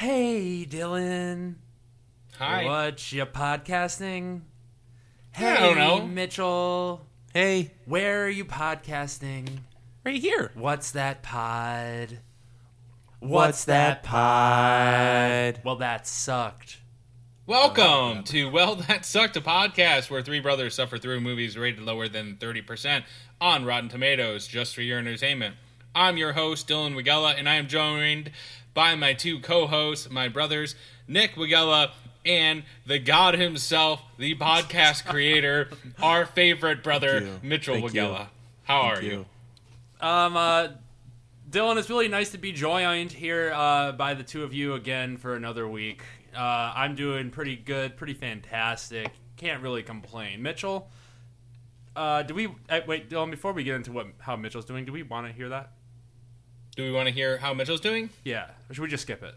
Hey, Dylan. Hi. What you podcasting? Hey, I don't know. Mitchell. Hey, Where are you podcasting? right here. What's that pod? What's that pod? Well, that sucked. Welcome to Well That Sucked, a podcast where three brothers suffer through movies rated lower than 30% on Rotten Tomatoes just for your entertainment. I'm your host, Dylan Wigella, and I am joined by my two co hosts, my brothers, Nick Wigella and the God himself, the podcast creator, our favorite brother. Mitchell Thank you. Wigella. How are Thank you? Um, uh, Dylan, it's really nice to be joined here uh, by the two of you again for another week. Uh, I'm doing pretty good, pretty fantastic. Can't really complain. Mitchell, uh, do we uh, wait, Dylan? Before we get into what how Mitchell's doing, do we want to hear that? Do we want to hear how Mitchell's doing? Yeah, or should we just skip it?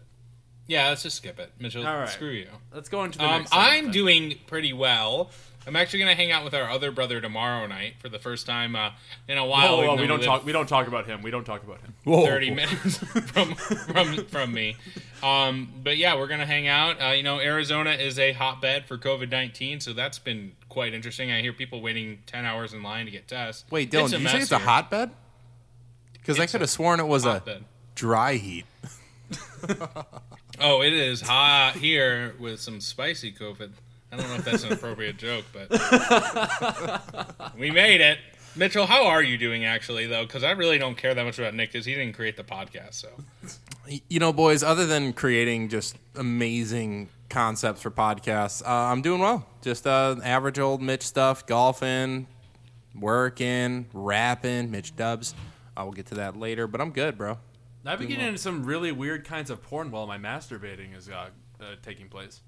Yeah, let's just skip it. Mitchell, All right. screw you. Let's go into the Um, next. I'm then. doing pretty well. I'm actually going to hang out with our other brother tomorrow night for the first time uh, in a while. Whoa, whoa, we don't live talk. We don't talk about him. We don't talk about him. Whoa. 30 minutes from from from me. Um, but yeah, we're gonna hang out. Uh, you know, Arizona is a hotbed for COVID nineteen, so that's been quite interesting. I hear people waiting ten hours in line to get tests. Wait, Dylan, It's did you say it's a hotbed? Because I could have sworn it was a hotbed. dry heat. Oh, it is hot here with some spicy COVID. I don't know if that's an appropriate joke, but we made it. Mitchell, how are you doing actually though? Because I really don't care that much about Nick because he didn't create the podcast. So You know, boys, other than creating just amazing concepts for podcasts, uh, I'm doing well. Just uh, average old Mitch stuff, golfing, working, rapping, Mitch dubs. I will get to that later, but I'm good, bro. I've been getting into some really weird kinds of porn while my masturbating is uh, uh, taking place.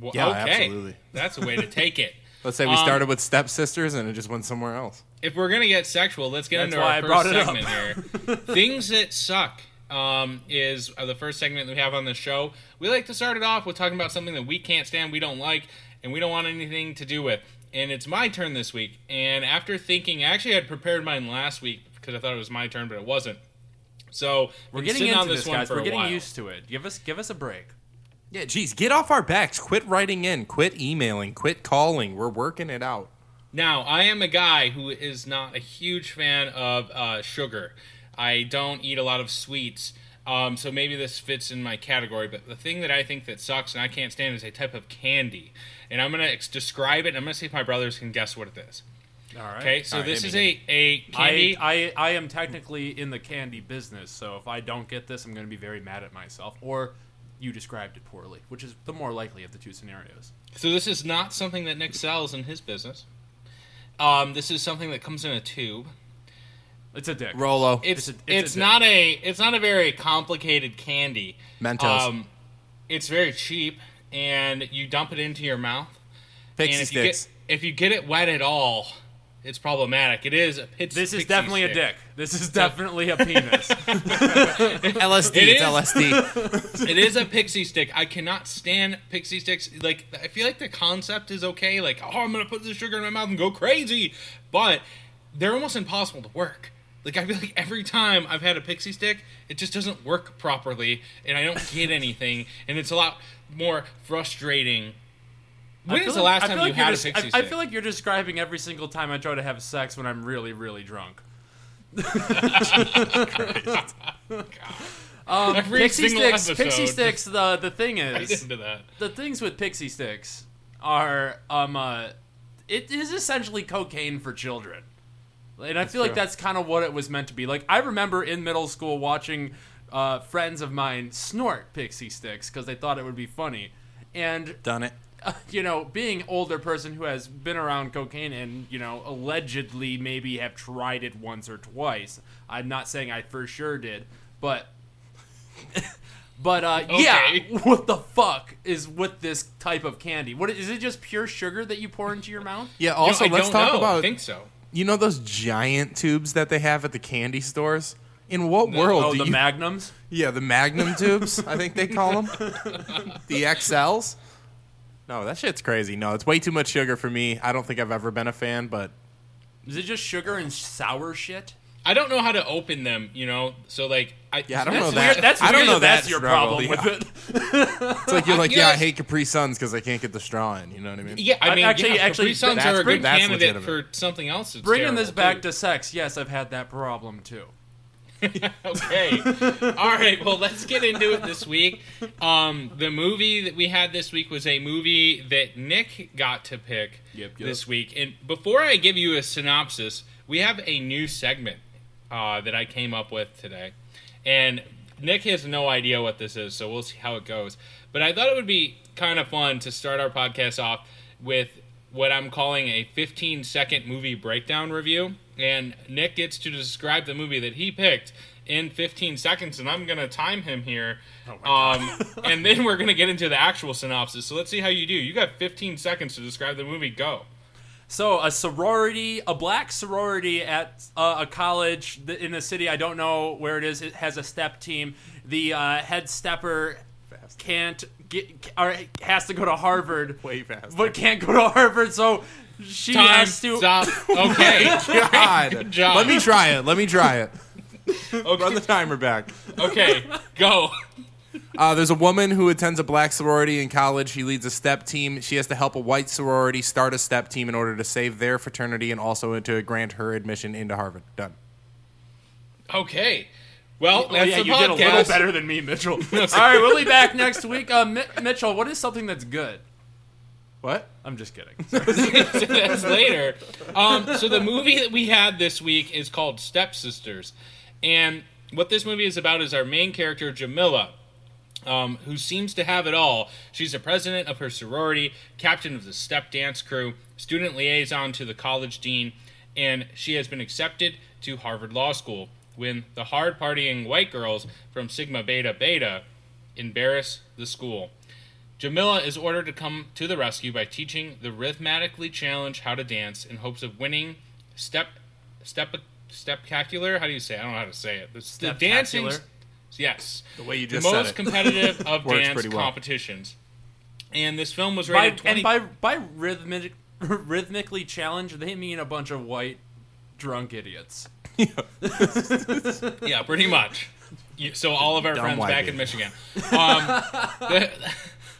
Well, Yeah, okay, absolutely. that's a way to take it. Let's say we Um, started with stepsisters and it just went somewhere else. if we're gonna get sexual, let's get That's into why our I brought first it up. segment here. Things that suck um, is uh, the first segment that we have on the show. We like to start it off with talking about something that we can't stand, we don't like, and we don't want anything to do with. And it's my turn this week. And after thinking, actually, I actually had prepared mine last week because I thought it was my turn, but it wasn't. So We're getting into on this, this, one guys. We're getting while. used to it. Give us, give us a break. Yeah, geez, get off our backs. Quit writing in. Quit emailing. Quit calling. We're working it out. Now, I am a guy who is not a huge fan of uh, sugar. I don't eat a lot of sweets, um, so maybe this fits in my category. But the thing that I think that sucks and I can't stand is a type of candy, and I'm gonna ex- describe it. and I'm gonna see if my brothers can guess what it is. All right. Okay, so All right, this hit is me, a a candy. I, I, I am technically in the candy business, so if I don't get this, I'm going to be very mad at myself. Or you described it poorly, which is the more likely of the two scenarios. so this is not something that Nick sells in his business. Um, this is something that comes in a tube. It's a dick. Rolo. It's It's it's, a- it's a not a it's not a very complicated candy. Mentos. Um, it's very cheap, and you dump it into your mouth. Pixie and if sticks. You get, if you get it wet at all, it's problematic. It is. A pits, This is pixie definitely a dick. This is definitely a penis. LSD. It it's is. LSD. It is a pixie stick. I cannot stand pixie sticks. Like I feel like the concept is okay. Like oh, I'm gonna put the sugar in my mouth and go crazy, but they're almost impossible to work. Like I feel like every time I've had a pixie stick, it just doesn't work properly, and I don't get anything, and it's a lot more frustrating. I When feel the like- last I time you like you're had a just- pixie I, stick? I feel like you're describing every single time I try to have sex when I'm really, really drunk. Um, pixie sticks. episode. Pixie sticks. The the thing Right is, into that. the things with pixie sticks are um uh, it is essentially cocaine for children. And I feel like that's kind of what it was meant to be. Like I remember in middle school watching uh, friends of mine snort pixie sticks because they thought it would be funny, and Done it. you know, being older person who has been around cocaine and you know allegedly maybe have tried it once or twice. I'm not saying I for sure did, but but uh, yeah, what the fuck is with this type of candy? What is it? Just pure sugar that you pour into your mouth? Yeah. No, Also, I let's talk know. about I think so. you know those giant tubes that they have at the candy stores. In what world Oh, do the you? magnums. yeah, the Magnum tubes. I think they call them the XLs. No, that shit's crazy. No, it's way too much sugar for me. I don't think I've ever been a fan, but Is it just sugar and sour shit? I don't know how to open them. You know, so like I Yeah, I don't That's know weird. that. That's I don't weird know that that's your struggle, problem yeah. with it. It's like you're like, You yeah, know, I hate Capri Suns because I can't get the straw in. You know what I mean? Yeah, I I- mean, actually- yeah, actually, Capri Suns are a pretty- good candidate legitimate. for something else. That's Bringing this back too. to sex, yes, I've had that problem too. okay. All right. Well, let's get into it this week. Um, the movie that we had this week was a movie that Nick got to pick Yep, yep. this week. And before I give you a synopsis, we have a new segment uh, that I came up with today. And Nick has no idea what this is, so we'll see how it goes. But I thought it would be kind of fun to start our podcast off with what I'm calling a 15 second movie breakdown review. And Nick gets to describe the movie that he picked in 15 seconds, and I'm going to time him here. Oh um, and then we're going to get into the actual synopsis. So let's see how you do. You got 15 seconds to describe the movie. Go. So a sorority, a black sorority at uh, a college in the city I don't know where it is. It has a step team. The uh, head stepper can't get or has to go to Harvard, Way fast. but can't go to Harvard. So she Time. has to. Stop. Okay. God. Good job. Let me try it. Let me try it. Run the timer back. okay. Go. Uh, there's a woman who attends a black sorority in college. She leads a step team. She has to help a white sorority start a step team in order to save their fraternity and also to grant her admission into Harvard. Done. Okay. Well, Oh, that's yeah, the you did a little better than me, Mitchell. All right, we'll be back next week. Uh, Mi- Mitchell, what is something that's good? What? I'm just kidding. That's later. Um, so the movie that we had this week is called Stepsisters, and what this movie is about is our main character Jamila, um, who seems to have it all. She's the president of her sorority, captain of the step dance crew, student liaison to the college dean, and she has been accepted to Harvard Law School. When the hard partying white girls from Sigma Beta Beta embarrass the school. Jamila is ordered to come to the rescue by teaching the rhythmically challenged how to dance in hopes of winning step step stepcacular. How do you say? It? I don't know how to say it. The, the dancing. Yes, The way you the just said most it. competitive of dance well. competitions. And this film was by, rated 20. and by by rhythmic, rhythmically challenged, they mean a bunch of white drunk idiots. yeah, pretty much. You- So all of our Dumb friends back in Michigan. Um, the,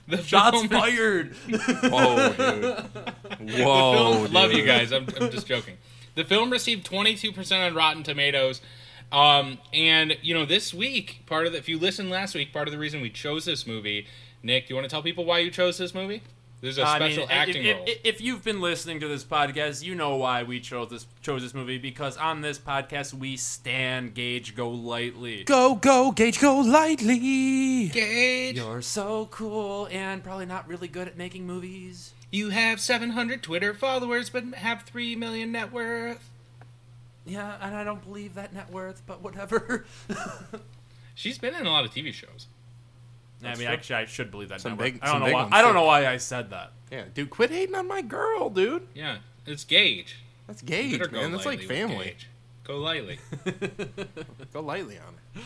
the Shots film- fired. Whoa, dude. Whoa. film, love you guys. I'm, I'm just joking. The film received 22% on Rotten Tomatoes. Um, and you know, this week, part of the, if you listened last week, part of the reason we chose this movie, Nick, do you want to tell people why you chose this movie? There's a I special mean, acting if, role. if, if you've been listening to this podcast, you know why we chose this chose this movie because on this podcast we stand Gage Golightly. Go, go, Gage, go lightly. Gage, You're so cool and probably not really good at making movies. you have 700 Twitter followers, but have 3 million net worth. Yeah, and I don't believe that net worth, but whatever. She's been in a lot of TV shows. I mean, true. actually, I should believe that Some net big- I don't some know big why. ones, I don't too. know why I said that. Yeah, dude, quit hating on my girl, dude. Yeah, it's Gage. That's You Gage, better go man. That's like lightly with family. Gage. Go lightly. Go lightly on it.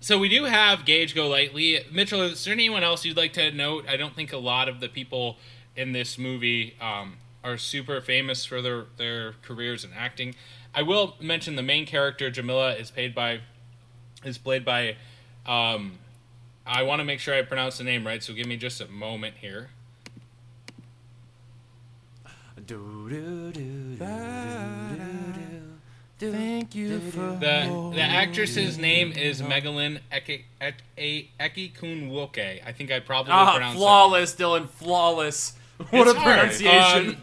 So we do have Gage go lightly. Mitchell, is there anyone else you'd like to note? I don't think a lot of the people in this movie um, are super famous for their, their careers in acting. I will mention the main character Jamila is paid by is played by um, I want to make sure I pronounce the name right, so give me just a moment here. Do, do, do, do, do, Thank you for The the actress's name is Megalyn Eke Eke Eke Kunwoke. I think I probably Ah, pronounced it. flawless, Dylan, flawless. What It's a hard. pronunciation!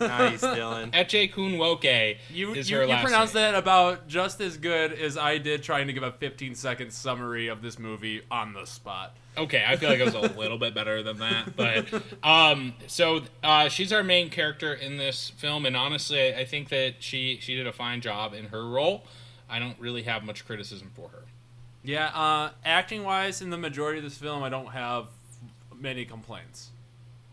Um, nice, Dylan. Eche Kunwoke you is you, her you last pronounced name. that about just as good as I did trying to give a 15 second summary of this movie on the spot. Okay, I feel like it was a little bit better than that, but um, so uh, she's our main character in this film, and honestly, I think that she she did a fine job in her role. I don't really have much criticism for her. Yeah, uh, acting wise, in the majority of this film, I don't have many complaints.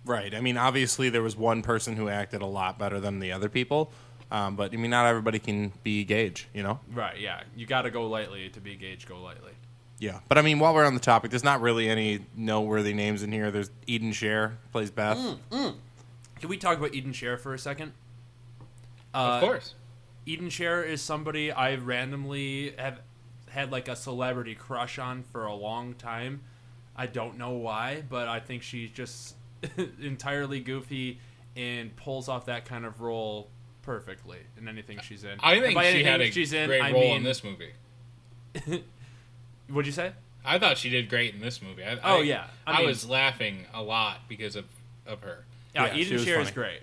Right. I mean, obviously, there was one person who acted a lot better than the other people. Um, but I mean, not everybody can be Gage, you know. Right, yeah. You got to go lightly to be Gage Golightly. Yeah. But I mean, while we're on the topic, there's not really any noteworthy names in here. There's Eden Sher plays Beth. Can we talk about Eden Sher for a second? of Uh, course, Eden Sher is somebody I randomly have had like a celebrity crush on for a long time. I don't know why, but I think she's just entirely goofy and pulls off that kind of role perfectly in anything she's in. I And think by she anything had a she's in, great I role mean, in this movie. What'd you say? I thought she did great in this movie. I, Oh, I- yeah. I I, mean- was laughing a lot because of of her. Yeah, Yeah, she Eden was is great.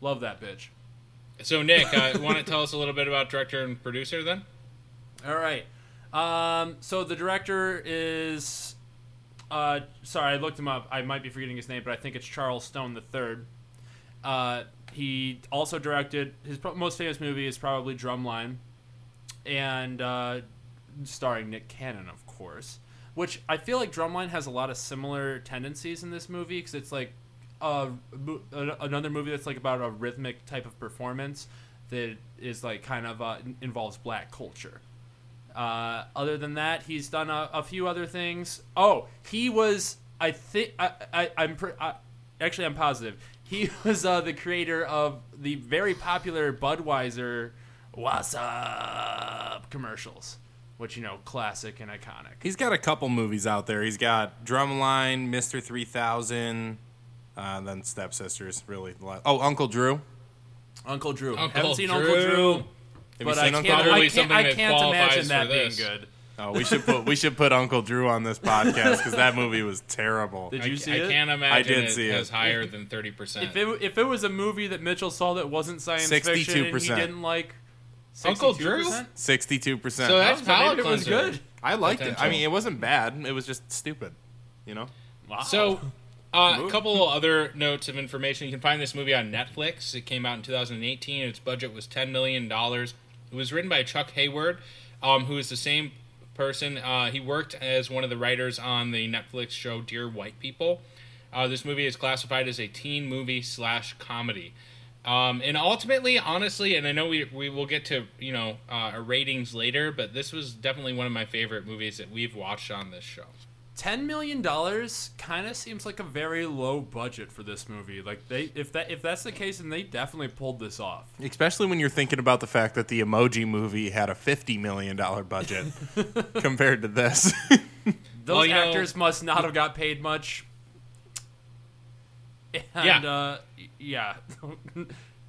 Love that bitch. So Nick, uh, want to tell us a little bit about director and producer then? All right. Um, so the director is, uh, sorry, I looked him up. I might be forgetting his name, but I think it's Charles Stone III. Uh, he also directed his pro- most famous movie is probably Drumline, and uh, starring Nick Cannon, of course. Which I feel like Drumline has a lot of similar tendencies in this movie because it's like a, another movie that's like about a rhythmic type of performance that is like kind of uh, involves black culture. Uh, other than that, he's done a, a few other things. Oh, he was. I think I, I I'm pre- I, actually I'm positive he was uh, the creator of the very popular Budweiser "What's Up" commercials, which you know, classic and iconic. He's got a couple movies out there. He's got Drumline, Mister Three Thousand, uh, then Stepsisters. Really, oh Uncle Drew. Uncle Drew. Uncle Haven't seen Drew. Uncle Drew, Have but you I seen Uncle can't. Drew? Probably I can't, something I that can't imagine that being this. good. Oh, we should put we should put Uncle Drew on this podcast because that movie was terrible. Did I, you see I it? I can't imagine I did it see it. as higher than thirty percent. If it if it was a movie that Mitchell saw that wasn't science fiction and he 62%. didn't like, Uncle Drew? 62%? So that's palate it was good. I liked it. I mean, it wasn't bad. It was just stupid. You know. Wow. So, uh, a couple other notes of information. You can find this movie on Netflix. It came out in 2018. Its budget was $10 million. It was written by Chuck Hayward, um, who is the same person. Uh, he worked as one of the writers on the Netflix show Dear White People. Uh, this movie is classified as a teen movie slash comedy. Um, and ultimately, honestly, and I know we, we will get to you know uh, ratings later, but this was definitely one of my favorite movies that we've watched on this show. Ten million dollars kind of seems like a very low budget for this movie. Like they, if that if that's the case, then they definitely pulled this off. Especially when you're thinking about the fact that the Emoji Movie had a fifty million dollar budget compared to this. Those Well, you know- actors must not have got paid much. And, Yeah. Uh, yeah.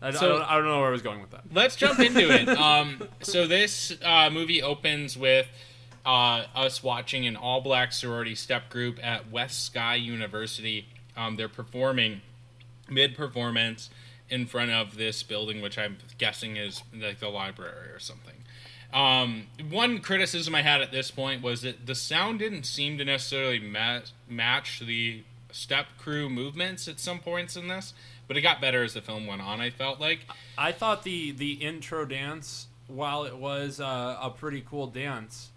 I, I So- don't, I don't know where I was going with that. Let's jump into it. Um, so this uh, movie opens with uh, us watching an all-black sorority step group at West Sky University. Um, they're performing mid-performance in front of this building, which I'm guessing is like the library or something. Um, one criticism I had at this point was that the sound didn't seem to necessarily ma- match the step crew movements at some points in this, but it got better as the film went on. I felt like. I thought the the intro dance, while it was uh, a pretty cool dance,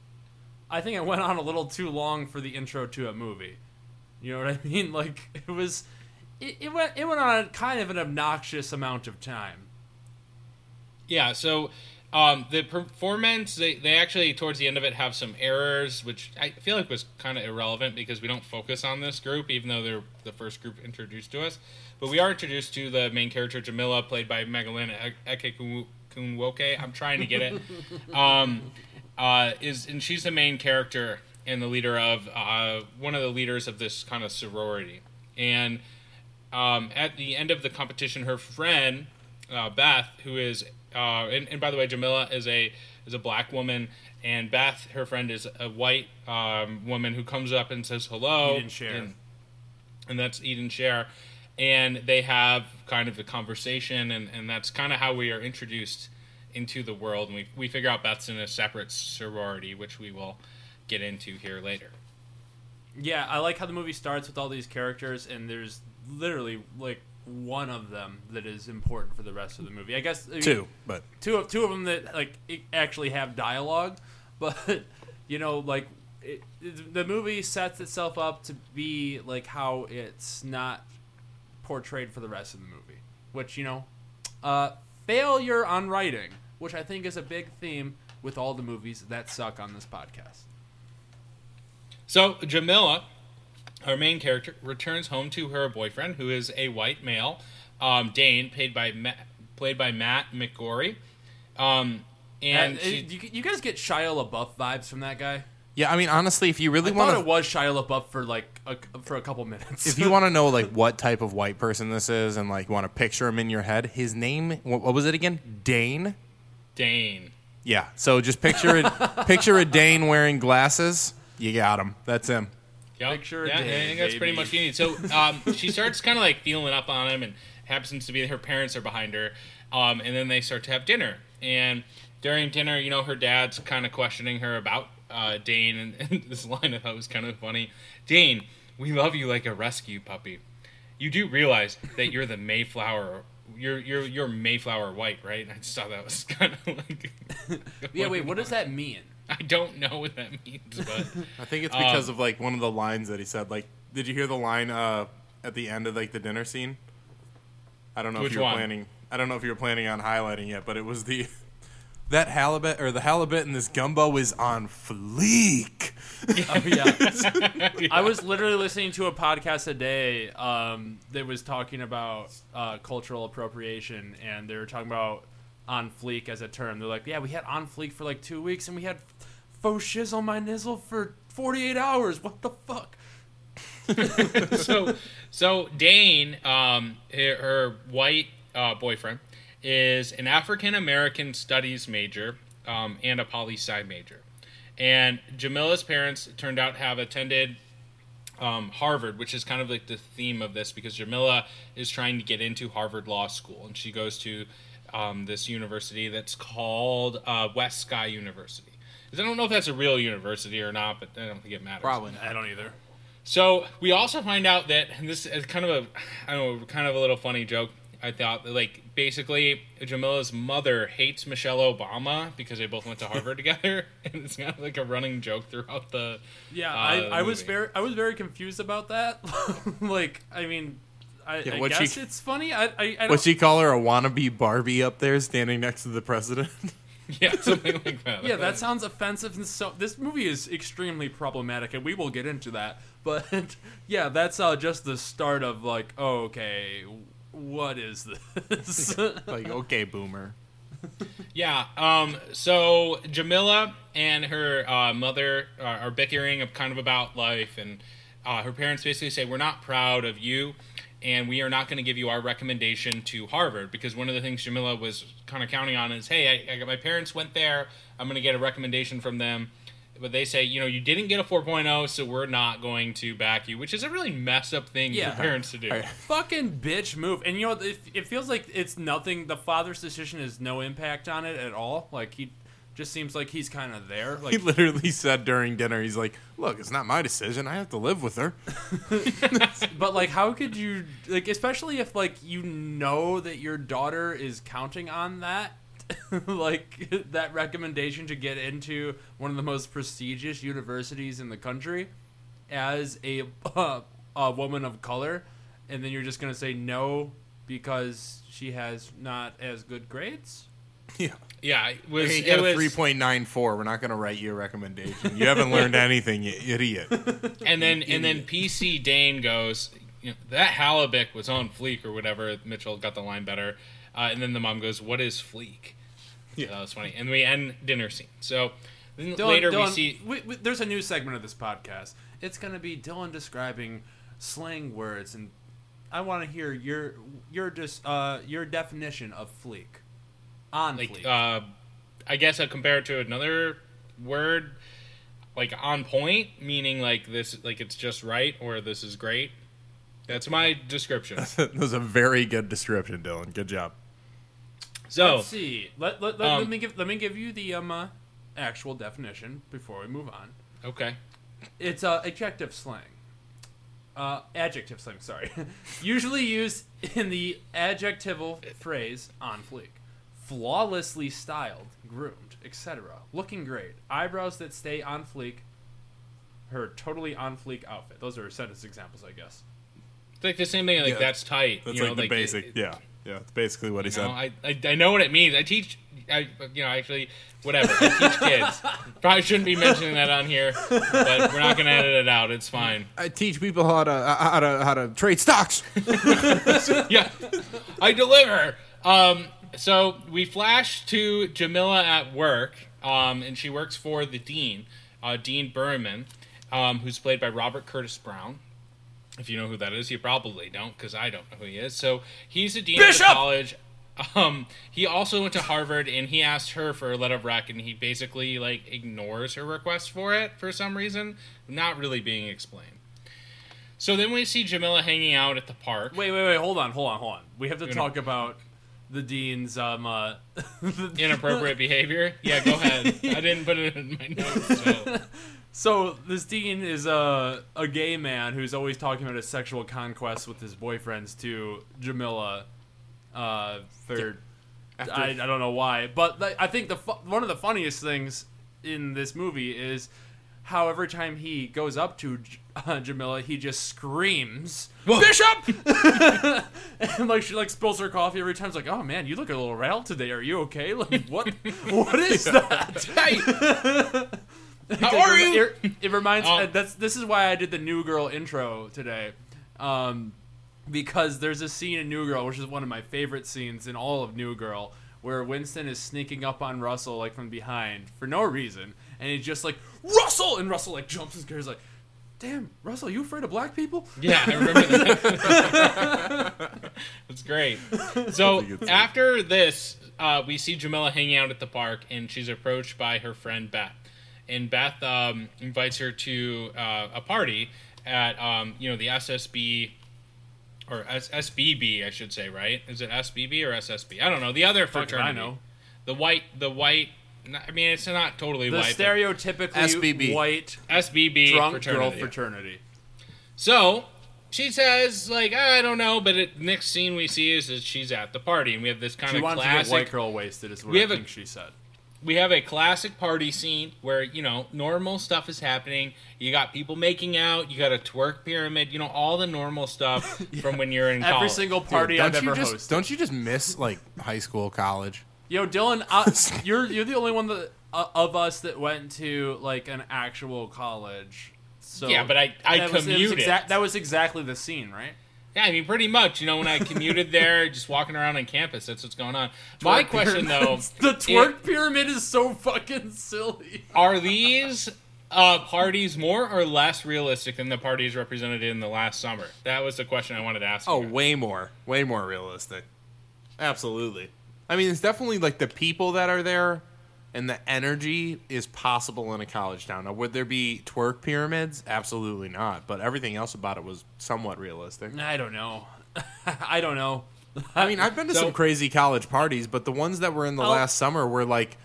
I think it went on a little too long for the intro to a movie. You know what I mean? Like it was, it, it went it went on kind of an obnoxious amount of time. Yeah, so um, the performance, they, they actually, towards the end of it, have some errors, which I feel like was kind of irrelevant because we don't focus on this group, even though they're the first group introduced to us. But we are introduced to the main character, Jamila, played by Megalyn Echikunwoke. I'm trying to get it. um, uh, is And she's the main character and the leader of, uh, one of the leaders of this kind of sorority. And um, at the end of the competition, her friend uh, Beth, who is, uh, and, and by the way, Jamila is a is a black woman, and Beth, her friend, is a white um, woman who comes up and says hello, Eden Sher. and, and that's Eden Sher, and they have kind of a conversation, and, and that's kind of how we are introduced into the world, and we we figure out Beth's in a separate sorority, which we will get into here later. Yeah, I like how the movie starts with all these characters, and there's literally like one of them that is important for the rest of the movie. I guess I mean, Two, but two of two of them that like actually have dialogue, but you know, like it, it- the movie sets itself up to be like how it's not portrayed for the rest of the movie, which you know, uh, failure on writing, which I think is a big theme with all the movies that suck on this podcast. So Jamila, our main character, returns home to her boyfriend, who is a white male, um, Dane, played by Ma- played by Matt McGorry, Um, and Uh, she, you, you guys get Shia LaBeouf vibes from that guy. Yeah, I mean, honestly, if you really I want thought to it was Shia LaBeouf for like a, for a couple minutes. if you want to know like what type of white person this is and like want to picture him in your head, his name what, what was it again? Dane. Dane. Yeah. So just picture it. picture a Dane wearing glasses. You got him. That's him. Yep. Picture yeah, Dane, I think that's pretty much what you need. So um, she starts kind of like feeling up on him, and happens to be her parents are behind her, um, and then they start to have dinner. And during dinner, you know, her dad's kind of questioning her about uh, Dane, and, and this line I thought was kind of funny. Dane, we love you like a rescue puppy. You do realize that you're the Mayflower. You're you're you're Mayflower white, right? I just thought that was kind of like. yeah, wait, what does that mean? I don't know what that means, but I think it's Um, because of like one of the lines that he said. Like, did you hear the line uh, at the end of like the dinner scene? I don't know if you were one? planning. I don't know if you were planning on highlighting it, but it was the that halibut or the halibut in this gumbo is on fleek. Oh, yeah. I was literally listening to a podcast today um, that was talking about uh, cultural appropriation, and they were talking about on fleek as a term. They're like, yeah, we had on fleek for like two weeks, and we had faux shizzle my nizzle for 48 hours. What the fuck? so so Dane, um, her, her white uh, boyfriend, is an African American studies major um, and a poli sci major, and Jamila's parents turned out to have attended um, Harvard, which is kind of like the theme of this because Jamila is trying to get into Harvard Law School, and she goes to um, this university that's called uh, West Sky University. 'Cause I don't know if that's a real university or not, but I don't think it matters. Probably, I don't either. So we also find out that and this is kind of a I don't know, kind of a little funny joke. I thought like basically Jamila's mother hates Michelle Obama because they both went to Harvard together, and it's kind of like a running joke throughout the. Yeah, uh, I, the I was very I was very confused about that. like, I mean, I, Yeah, I guess she- it's funny. I, I, I don't, she call her a wannabe Barbie up there standing next to the president? yeah something like that. yeah, that sounds offensive. And so this movie is extremely problematic, and we will get into that. But yeah, that's uh, just the start of like, oh, okay, what is this? like, okay, boomer. Yeah. Um. So Jamila and her uh, mother are, are bickering of kind of about life, and uh, her parents basically say, "We're not proud of you, and we are not going to give you our recommendation to Harvard because one of the things Jamila was kind of counting on is, hey, I, I got my parents went there. I'm going to get a recommendation from them." But they say, you know, you didn't get a 4.0, so we're not going to back you, which is a really messed up thing Yeah. for parents to do. I- Fucking bitch move. And you know, it, it feels like it's nothing. The father's decision has no impact on it at all. Like he just seems like he's kind of there. Like He literally said during dinner, he's like, "Look, it's not my decision. I have to live with her." But like, how could you like, especially if like you know that your daughter is counting on that, like that recommendation to get into one of the most prestigious universities in the country as a uh, a woman of color, and then you're just gonna say no because she has not as good grades. Yeah. Yeah, it was. Hey, you it got a was three point nine four. We're not going to write you a recommendation. You haven't learned anything, you idiot. and then and then PC Dane goes, you know, that halibut was on fleek or whatever. Mitchell got the line better, uh, and then the mom goes, "What is fleek?" Yeah, that was funny. And we end dinner scene. So then Dylan, later Dylan, we see. we- we- there's a new segment of this podcast. It's going to be Dylan describing slang words, and I want to hear your your dis, uh, your definition of fleek. On like fleek. uh, I guess I compare it to another word, like on point, meaning like this, like it's just right, or this is great. That's my description. that was a very good description, Dylan. Good job. So Let's see. Let, let, let, Um, let me give let me give you the um uh, actual definition before we move on. okay, It's uh, adjective slang. Uh, adjective slang, sorry. Usually used in the adjectival phrase on fleek. Flawlessly styled, groomed, etc. Looking great. Eyebrows that stay on fleek. Her totally on fleek outfit. Those are sentence examples, I guess. it's like the same thing. Like Yeah. that's tight. That's you know, like the it- basic. it- yeah, yeah. It's basically what he You said. I, I I know what it means. I teach. I you know actually whatever. I teach kids. Probably shouldn't be mentioning that on here, but we're not gonna edit it out. It's fine. I teach people how to uh, how to how to trade stocks. Yeah, I deliver. Um, so we flash to Jamila at work, um, and she works for the dean, uh, Dean Berman, um, who's played by Robert Curtis Brown. If you know who that is, you probably don't, because I don't know who he is. So he's a dean Bishop! of college. Um, he also went to Harvard, and he asked her for a letter of rec, and he basically like ignores her request for it for some reason, not really being explained. So then we see Jamila hanging out at the park. Wait, wait, wait. Hold on, hold on, hold on. We have to talk about the dean's um uh, inappropriate behavior. Yeah, go ahead. I didn't put it in my notes. So. So this dean is a a gay man who's always talking about his sexual conquests with his boyfriends to Jamila. Uh, for After- I, I don't know why, but th- I think the fu- one of the funniest things in this movie is how every time he goes up to J- uh, Jamila, he just screams Bishop, and like she like spills her coffee every time. It's like, oh man, you look a little rattled today. Are you okay? Like what? what is that? Hey, how are you? It, it reminds Um, uh, that's this is why I did the New Girl intro today, um, because there's a scene in New Girl which is one of my favorite scenes in all of New Girl where Winston is sneaking up on Russell like from behind for no reason, and he's just like Russell, and Russell like jumps and scares like, damn Russell, you afraid of black people? Yeah, I remember that. That's great. So after this, uh, we see Jamila hanging out at the park, and she's approached by her friend Beth. And Beth um, invites her to uh, a party at um, you know the SSB or S- SBB, I should say, right? Is it SBB or SSB? I don't know. The other Fuck fraternity. I know. The white, the white. I mean, it's not totally The white. but stereotypically SBB. white SBB drunk fraternity. girl fraternity. So she says, like, I don't know, but it, next scene we see is that she's at the party, and we have this kind She of wanted to get white girl wasted, is what We I have a- think she said. We have a classic party scene where you know normal stuff is happening. You got people making out. You got a twerk pyramid. You know all the normal stuff from when you're in Every college. single Dude, party I've don't you ever just, hosted. Don't you just miss like high school, college? Yo, Dylan, uh, you're you're the only one that uh, of us that went to like an actual college. So Yeah, but I- I that was, was commuted. exact- that was exactly the scene, right? Yeah, I mean, pretty much. You know, when I commuted there, just walking around on campus, that's what's going on. My Twerk question, though, the twerk pyramid is so fucking silly. are these uh, parties more or less realistic than the parties represented in the last summer? That was the question I wanted to ask. Oh, you way more, way more realistic. Absolutely. I mean, it's definitely like the people that are there and the energy is possible in a college town. Now, would there be twerk pyramids? Absolutely not. But everything else about it was somewhat realistic. I don't know. I don't know. I mean, I've been to So- some crazy college parties, but the ones that were in the I'll- last summer were like,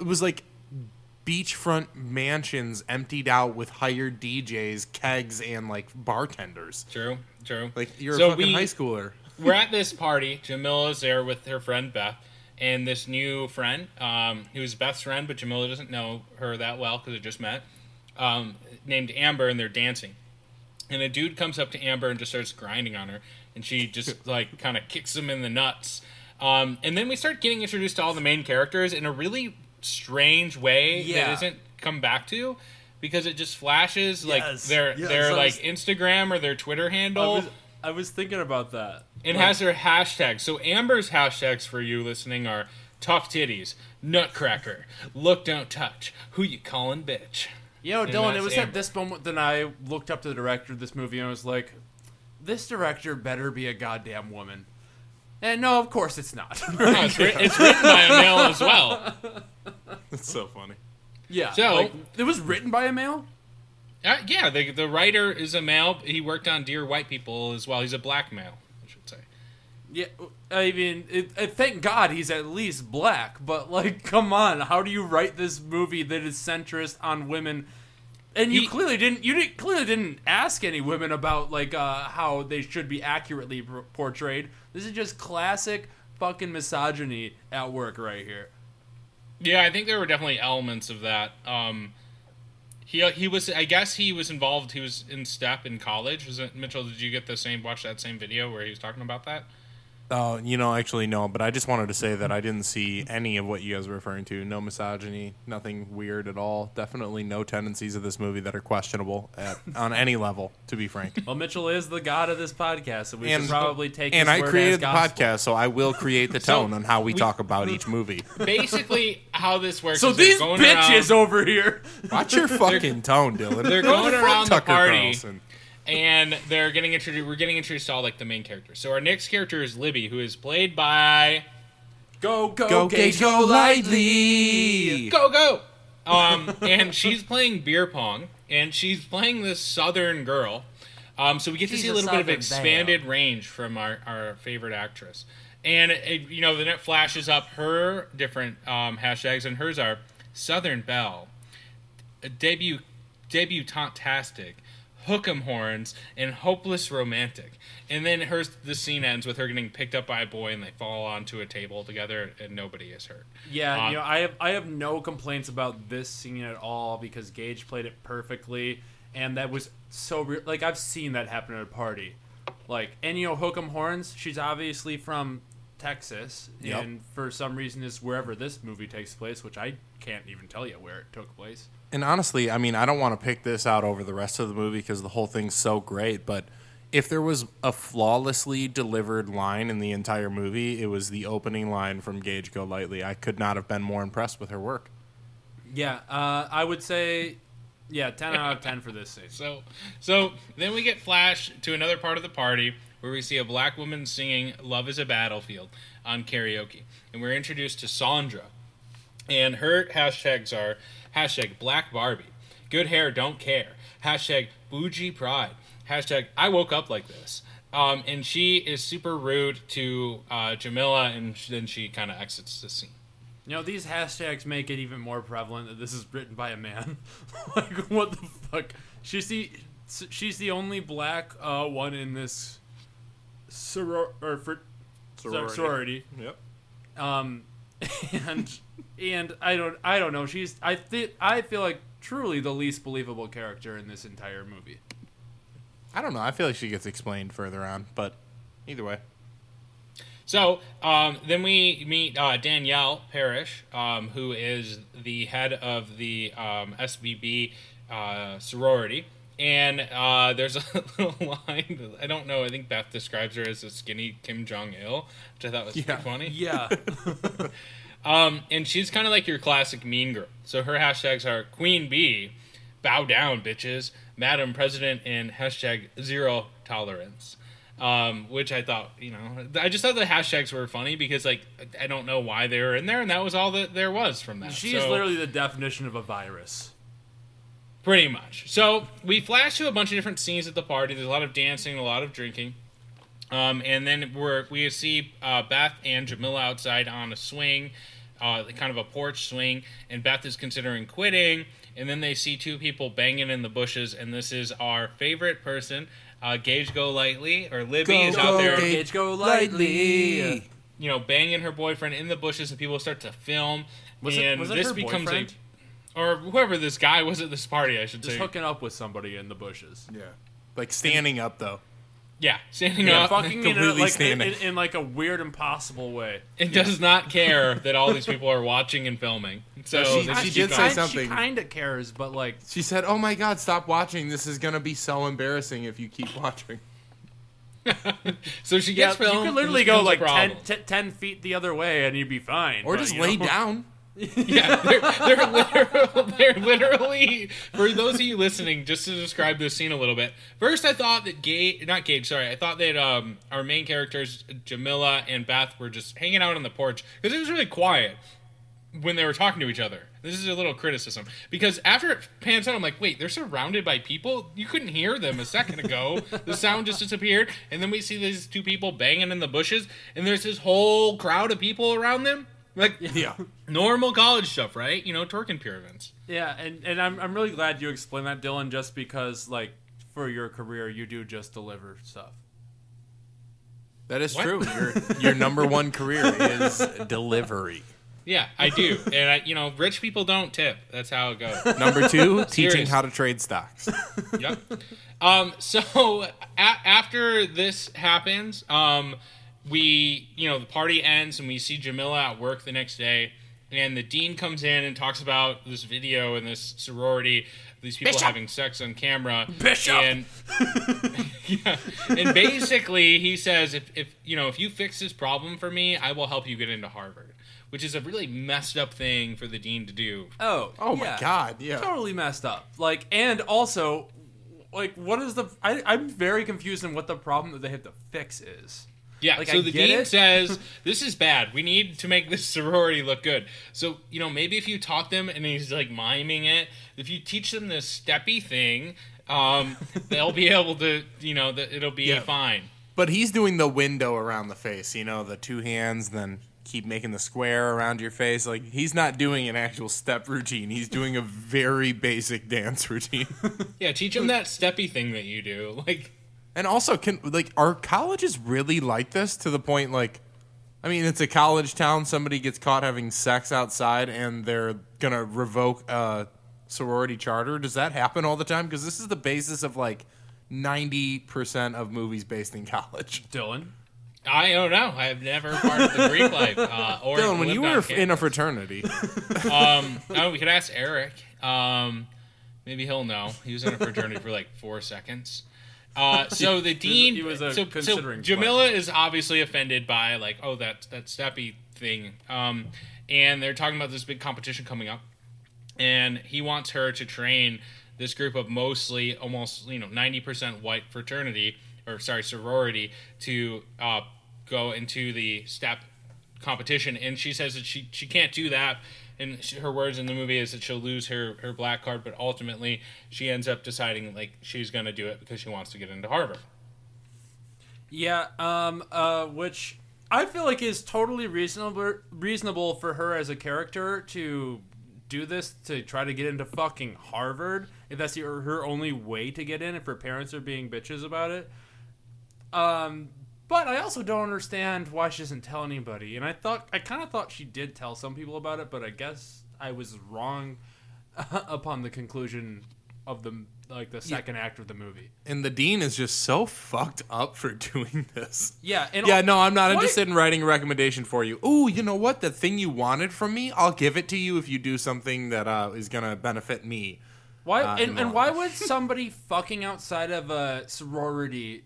it was like beachfront mansions emptied out with hired DJs, kegs, and like bartenders. True, true. Like you're So a fucking we- high schooler. we're at this party. Jamila's there with her friend Beth and this new friend, um, who's Beth's friend, but Jamila doesn't know her that well because they just met, um, named Amber, and they're dancing. And a dude comes up to Amber and just starts grinding on her, and she just like kind of kicks him in the nuts. Um, and then we start getting introduced to all the main characters in a really strange way Yeah. that isn't come back to. Because it just flashes like Yes. their Yes, their I like Instagram or their Twitter I handle. was, I was thinking about that. It has her hashtags. So Amber's hashtags for you listening are tough titties, nutcracker, look don't touch, who you calling bitch. Yo, And Dylan, it was Amber. at this moment that I looked up to the director of this movie and I was like, this director better be a goddamn woman. And no, of course it's not. No, it's, writ- it's written by a male as well. It's so funny. yeah. So- like, it was written by a male? Uh, yeah, the, the writer is a male. He worked on Dear White People as well. He's a black male, I should say. Yeah, I mean, it, it, thank God he's at least black, but like, come on, how do you write this movie that is centrist on women? And you He- clearly didn't. You didn't, clearly didn't ask any women about like uh, how they should be accurately portrayed. This is just classic fucking misogyny at work right here. Yeah, I think there were definitely elements of that. Um, he he was. I guess he was involved. He was in step in college. Was it Mitchell? Did you get the same? Watch that same video where he was talking about that? Oh, you know, actually, no, but I just wanted to say that I didn't see any of what you guys were referring to. No misogyny, nothing weird at all. Definitely no tendencies of this movie that are questionable at, on any level, to be frank. Well, Mitchell is the god of this podcast, so we And- should probably take. and his I word created as the gospel. podcast, so I will create the So, tone on how we, we- talk about each movie. Basically, how this works. So is they're these going bitches around- over here. Watch your fucking tone, Dylan. they're going fuck around the Tucker party. Carlson. And they're getting introduced. We're getting introduced to all like the main characters. So our next character is Libby, who is played by Go go Go, Gage, Gage, go lightly. Go Go. Um, and she's playing beer pong, and she's playing this Southern girl. Um, so we get to see a a little bit of Southern expanded range from our, our favorite actress. And it, you know, then it flashes up her different um, hashtags, and hers are Southern Belle, debut debutante-tastic, hook'em horns, and hopeless romantic. And then her the scene ends with her getting picked up by a boy, and they fall onto a table together, and nobody is hurt. Yeah, Uh, you know, I have I have no complaints about this scene at all because Gage played it perfectly, and that was so re- like I've seen that happen at a party, like and you know Hook'em Horns, she's obviously from Texas, Yep. and for some reason is wherever this movie takes place, which I can't even tell you where it took place. And honestly, I mean, I don't want to pick this out over the rest of the movie because the whole thing's so great. But if there was a flawlessly delivered line in the entire movie, it was the opening line from Gage Golightly. I could not have been more impressed with her work. Yeah, uh, I would say, yeah, ten out of ten for this scene. So, so then we get flash to another part of the party where we see a black woman singing "Love Is a Battlefield" on karaoke, and we're introduced to Sandra, and her hashtags are hashtag Black Barbie, Good Hair Don't Care, hashtag Bougie Pride, hashtag I woke up like this. Um, and she is super rude to uh, Jamila, and then she kind of exits the scene. You know, these hashtags make it even more prevalent that this is written by a man. like, what the fuck? She's the she's the only black uh, one in this soror or for, sorority. sorority. Yep. Um, and and I don't I don't know. She's I think I feel like truly the least believable character in this entire movie. I don't know. I feel like she gets explained further on, but either way. So um, then we meet uh, Danielle Parrish, um, who is the head of the um, SBB uh, sorority. And uh, there's a little line. that- I don't know. I think Beth describes her as a skinny Kim Jong Il, which I thought was Yeah. pretty funny. Yeah. Um, and she's kind of like your classic mean girl. So her hashtags are Queen Bee, Bow Down, bitches, Madam President, and hashtag Zero Tolerance. Um, which I thought, you know, I just thought the hashtags were funny because, like, I don't know why they were in there, and that was all that there was from that. She's So- literally the definition of a virus. Pretty much. So we flash to a bunch of different scenes at the party. There's a lot of dancing, a lot of drinking. Um, and then we're, we see uh, Beth and Jamila outside on a swing, uh, kind of a porch swing, and Beth is considering quitting. And then they see two people banging in the bushes, and this is our favorite person, uh, Gage Golightly, or Libby is out there, Gage. Gage, go lightly. you know, banging her boyfriend in the bushes, and people start to film. Was it- was it this her becomes boyfriend? a, or whoever this guy was at this party, I should Just say. hooking up with somebody in the bushes. Yeah. Like standing up though. Yeah, standing Yeah, up. fucking in, a, completely like, in, standing. in, in like a weird, impossible way. It does not care that all these people are watching and filming. So She- they she did say going. something. She kind of cares, but like, She said, "Oh my God, stop watching! This is gonna be so embarrassing if you keep watching." So she yeah, gets you could literally go like 10, problem. 10, 10 feet the other way and you'd be fine. Or but, just lay know. down. Yeah, they're, they're, literally, they're literally. For those of you listening, just to describe this scene a little bit. First, I thought that Gage, not Gage, sorry, I thought that um, our main characters, Jamila and Beth, were just hanging out on the porch because it was really quiet when they were talking to each other. This is a little criticism because after it pans out, I'm like, wait, they're surrounded by people. You couldn't hear them a second ago. the sound just disappeared, and then we see these two people banging in the bushes, and there's this whole crowd of people around them. Like Yeah. normal college stuff, right? You know, twerking peer events. Yeah, and, and I'm, I'm really glad you explained that, Dylan, just because, like, for your career, you do just deliver stuff. That is What? true. Your your number one career is delivery. Yeah, I do, and I, you know, rich people don't tip. That's how it goes. Number two, teaching Serious. how to trade stocks. yep. Um, so a- after this happens, um, we, you know, the party ends and we see Jamila at work the next day, and the dean comes in and talks about this video and this sorority, these people Bishop! having sex on camera. Bishop! And, yeah, and basically he says, if, if you know, if you fix this problem for me, I will help you get into Harvard, which is a really messed up thing for the dean to do. Oh, Oh my god, yeah. totally messed up. Like, and also, like, what is the? I, I'm very confused in what the problem that they have to fix is. Yeah, Like, so I the dean says this is bad. We need to make this sorority look good. So you know, maybe if you taught them and he's like miming it, if you teach them this steppy thing, um, they'll be able to, you know, that it'll be Yeah. fine. But he's doing the window around the face, you know, the two hands, then keep making the square around your face. Like he's not doing an actual step routine. He's doing a very basic dance routine. Yeah, teach him that steppy thing that you do. Like, and also, can like are colleges really like this to the point like, I mean, it's a college town. Somebody gets caught having sex outside, and they're gonna revoke a sorority charter. Does that happen all the time? Because this is the basis of like ninety percent of movies based in college. Dylan, I don't know. I've never part of the Greek life. Uh, or Dylan, when you were in a fraternity, um, oh, we could ask Eric. Um, maybe he'll know. He was in a fraternity for like four seconds. Uh, so the dean, he was a so, so considering Jamila is obviously offended by like, oh, that that steppy thing, um, and they're talking about this big competition coming up, and he wants her to train this group of mostly almost you know ninety percent white fraternity or sorry sorority to uh, go into the step competition, and she says that she she can't do that. And she, her words in the movie is that she'll lose her her black card, but ultimately she ends up deciding like she's to do it because she wants to get into Harvard. Yeah, um, uh, which I feel like is totally reasonable reasonable for her as a character to do this to try to get into fucking Harvard if that's your, her only way to get in if her parents are being bitches about it. Um, but I also don't understand why she doesn't tell anybody. And I thought I kind of thought she did tell some people about it, but I guess I was wrong upon the conclusion of the like the second act of the movie. and the dean is just so fucked up for doing this. Yeah, and Yeah, no, I'm not interested in writing a recommendation for you. Ooh, you know what? The thing you wanted from me, I'll give it to you if you do something that uh, is gonna benefit me. Why uh, and, and why would somebody fucking outside of a sorority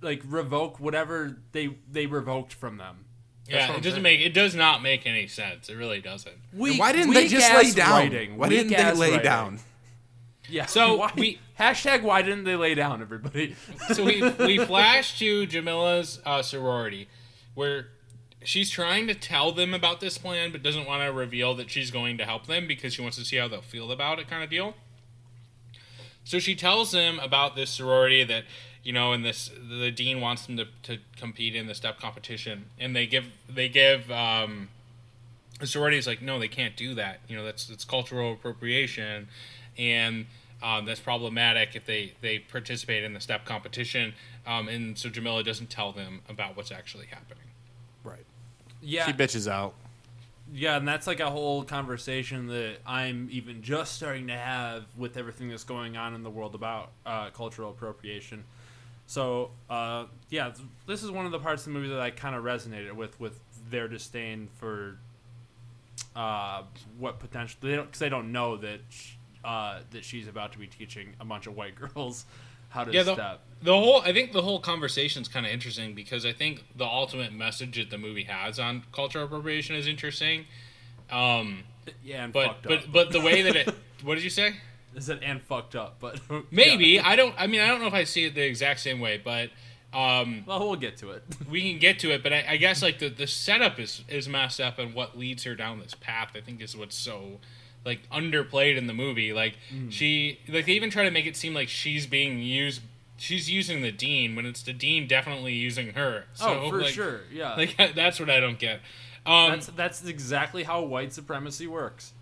like revoke whatever they they revoked from them? That's yeah, it I'm doesn't saying. make it does not make any sense. It really doesn't. Weak, why didn't they just lay down? Writing. Why didn't they lay writing. down? Yeah. So, why, we- hashtag why didn't they lay down? Everybody. So we we flash to Jamila's uh, sorority, where she's trying to tell them about this plan, but doesn't want to reveal that she's going to help them because she wants to see how they'll feel about it, kind of deal. So she tells them about this sorority that you know, and this the dean wants them to, to compete in the step competition, and they give they give um, the sorority is like, no, they can't do that. You know, that's that's cultural appropriation, and um, that's problematic if they they participate in the step competition. Um, and so Jamila doesn't tell them about what's actually happening. Right. Yeah. She bitches out. Yeah, and that's like a whole conversation that I'm even just starting to have with everything that's going on in the world about uh, cultural appropriation. So, uh, yeah, th- this is one of the parts of the movie that I kind of resonated with, with their disdain for uh, what potential they don't because they don't know that sh- uh, that she's about to be teaching a bunch of white girls how to Yeah, the, step. the whole I think the whole conversation is kind of interesting because I think the ultimate message that the movie has on cultural appropriation is interesting. Um, Yeah, and but but but the way that it what did you say? Is it and fucked up? But Maybe yeah. I don't. I mean, I don't know if I see it the exact same way, but um, Well, we'll get to it. we can get to it. But I, I guess like the, the setup is is messed up, and what leads her down this path, I think, is what's so like underplayed in the movie. Like Mm. she like they even try to make it seem like she's being used. She's using the dean when it's the dean definitely using her. So, oh, for like, sure. Yeah. Like that's what I don't get. Um, That's that's exactly how white supremacy works.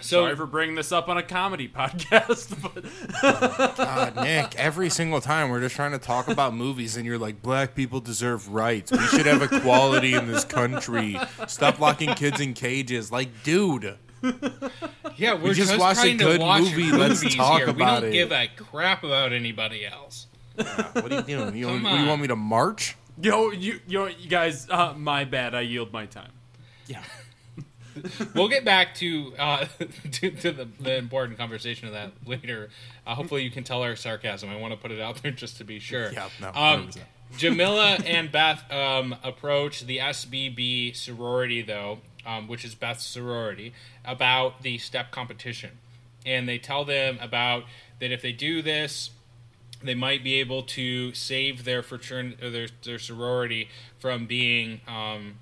So Sorry for bringing this up on a comedy podcast, but God, Nick, every single time we're just trying to talk about movies, and you're like, black people deserve rights. We should have equality in this country. Stop locking kids in cages. Like, dude. yeah, we're just just, watched a good to watch movie, let's talk here. about we don't it. give a crap about anybody else. What are you doing? You, Come do you want me to march? Yo, you, yo, you guys, uh, my bad. I yield my time. Yeah. we'll get back to uh, to, to the, the important conversation of that later. Uh, hopefully, you can tell our sarcasm. I want to put it out there just to be sure. Yeah, no, Um, Jamila and Beth um, approach the SBB sorority, though, um, which is Beth's sorority, about the step competition, and they tell them about that if they do this, they might be able to save their fraternity, or their their sorority from being um,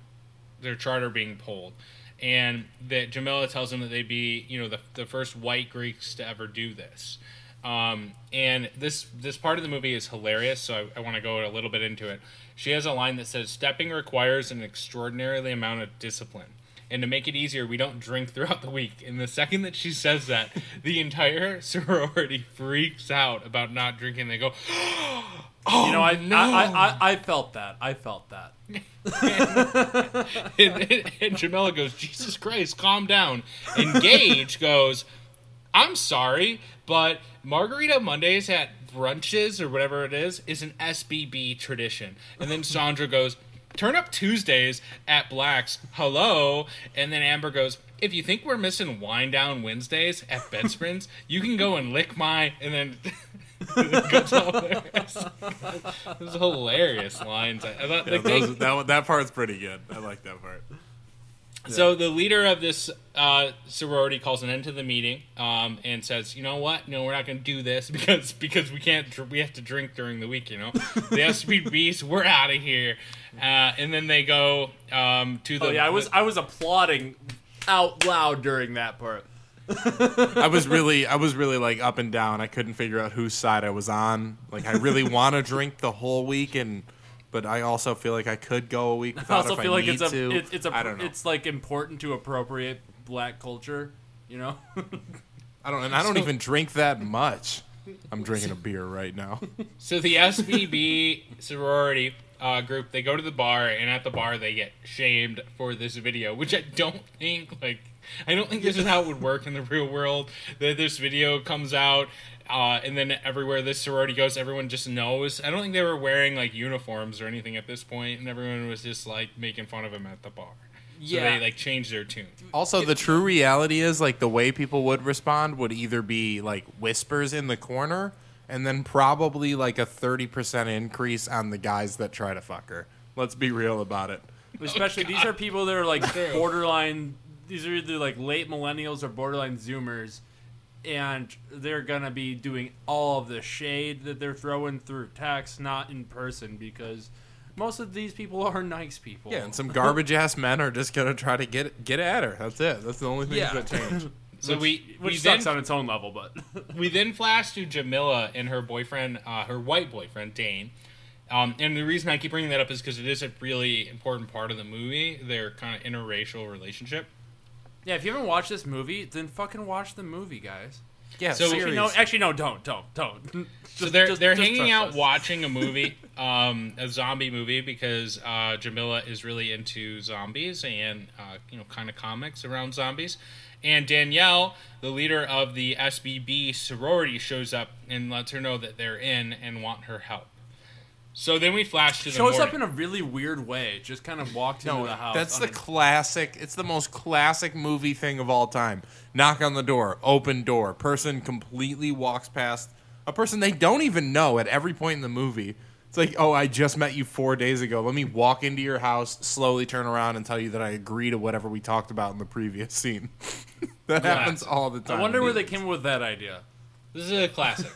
their charter being pulled. And that Jamila tells them that they'd be, you know, the, the first white Greeks to ever do this. Um, and this this part of the movie is hilarious, so I, I want to go a little bit into it. She has a line that says, "Stepping requires an extraordinarily amount of discipline." And to make it easier, we don't drink throughout the week. And the second that she says that, the entire sorority freaks out about not drinking. They go, "Oh You know, I, no!" I, I, I, I felt that. I felt that. and, and, and Jamila goes, Jesus Christ, calm down. And Gage goes, I'm sorry, but Margarita Mondays at brunches or whatever it is is an SBB tradition. And then Sandra goes, Turn up Tuesdays at Black's. Hello. And then Amber goes, If you think we're missing Wine Down Wednesdays at Bedsprings, you can go and lick my. And then. Those hilarious lines. I, I thought, Yeah, like, those, that, that part's pretty good. I like that part. So the leader of this uh, sorority calls an end to the meeting um, and says, "You know what? No, we're not going to do this because because we can't. dr- We have to drink during the week. You know, the SBBs. We're out of here." Uh, and then they go um, to the. Oh yeah, I was I was applauding out loud during that part. I was really, I was really like up and down. I couldn't figure out whose side I was on. Like, I really want to drink the whole week, and but I also feel like I could go a week I without also if feel I like need it's a to. it's, it's a I don't know. It's like important to appropriate black culture. You know. I don't, and I don't So- even drink that much. I'm drinking a beer right now. So the SBB sorority uh, group, they go to the bar, and at the bar they get shamed for this video, which I don't think like I don't think this is how it would work in the real world. That this video comes out. Uh, and then everywhere this sorority goes, everyone just knows. I don't think they were wearing like uniforms or anything at this point, and everyone was just like making fun of him at the bar. So Yeah. they like changed their tune. Also, the true reality is like the way people would respond would either be like whispers in the corner, and then probably like a thirty percent increase on the guys that try to fuck her. Let's be real about it. Especially these are people that are like borderline. These are either like late millennials or borderline Zoomers, and they're gonna be doing all of the shade that they're throwing through text, not in person, because most of these people are nice people. Yeah, and some garbage ass men are just gonna try to get get at her. That's it. That's the only thing Yeah. that change. So which, we which we sucks then on its own level, but we then flash to Jamila and her boyfriend, uh, her white boyfriend Dane. Um, and the reason I keep bringing that up is because it is a really important part of the movie. Their kind of interracial relationship. Yeah, if you haven't watched this movie, then fucking watch the movie, guys. Yeah, So- Actually, no, actually, no, don't, don't, don't. So they're just- they're just hanging out us. watching a movie, um, a zombie movie, because uh, Jamila is really into zombies and uh, you know kind of comics around zombies. And Danielle, the leader of the SBB sorority, shows up and lets her know that they're in and want her help. So then we flash to the Shows morning. up in a really weird way. Just kind of walked into No, the house. that's the unin- classic. It's the most classic movie thing of all time. Knock on the door, open door. Person completely walks past a person they don't even know at every point in the movie. It's like, oh, I just met you four days ago. Let me walk into your house, slowly turn around, and tell you that I agree to whatever we talked about in the previous scene. that Yeah. happens all the time. I wonder where they came up with that idea. This is a classic.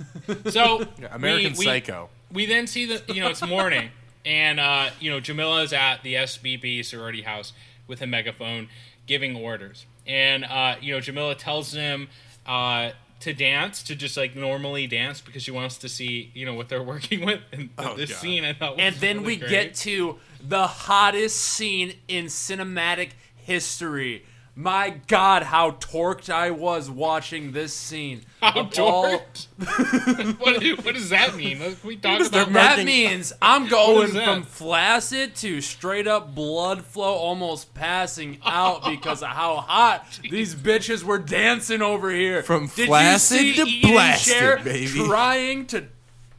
So American we- we- Psycho. We then see that you know it's morning, and uh, you know Jamila is at the SBB sorority house with a megaphone giving orders, and uh, you know Jamila tells them uh, to dance to just like normally dance because she wants to see you know what they're working with. And Oh, this God. scene I thought, was And then really we great. get to the hottest scene in cinematic history. My God, how torqued I was watching this scene. How Of all- what, do- what does that mean? Can we talk about That Marking- means I'm going from flaccid to straight up blood flow, almost passing out because of how hot these bitches were dancing over here. From Did flaccid to Eden blasted, Cher baby. Trying to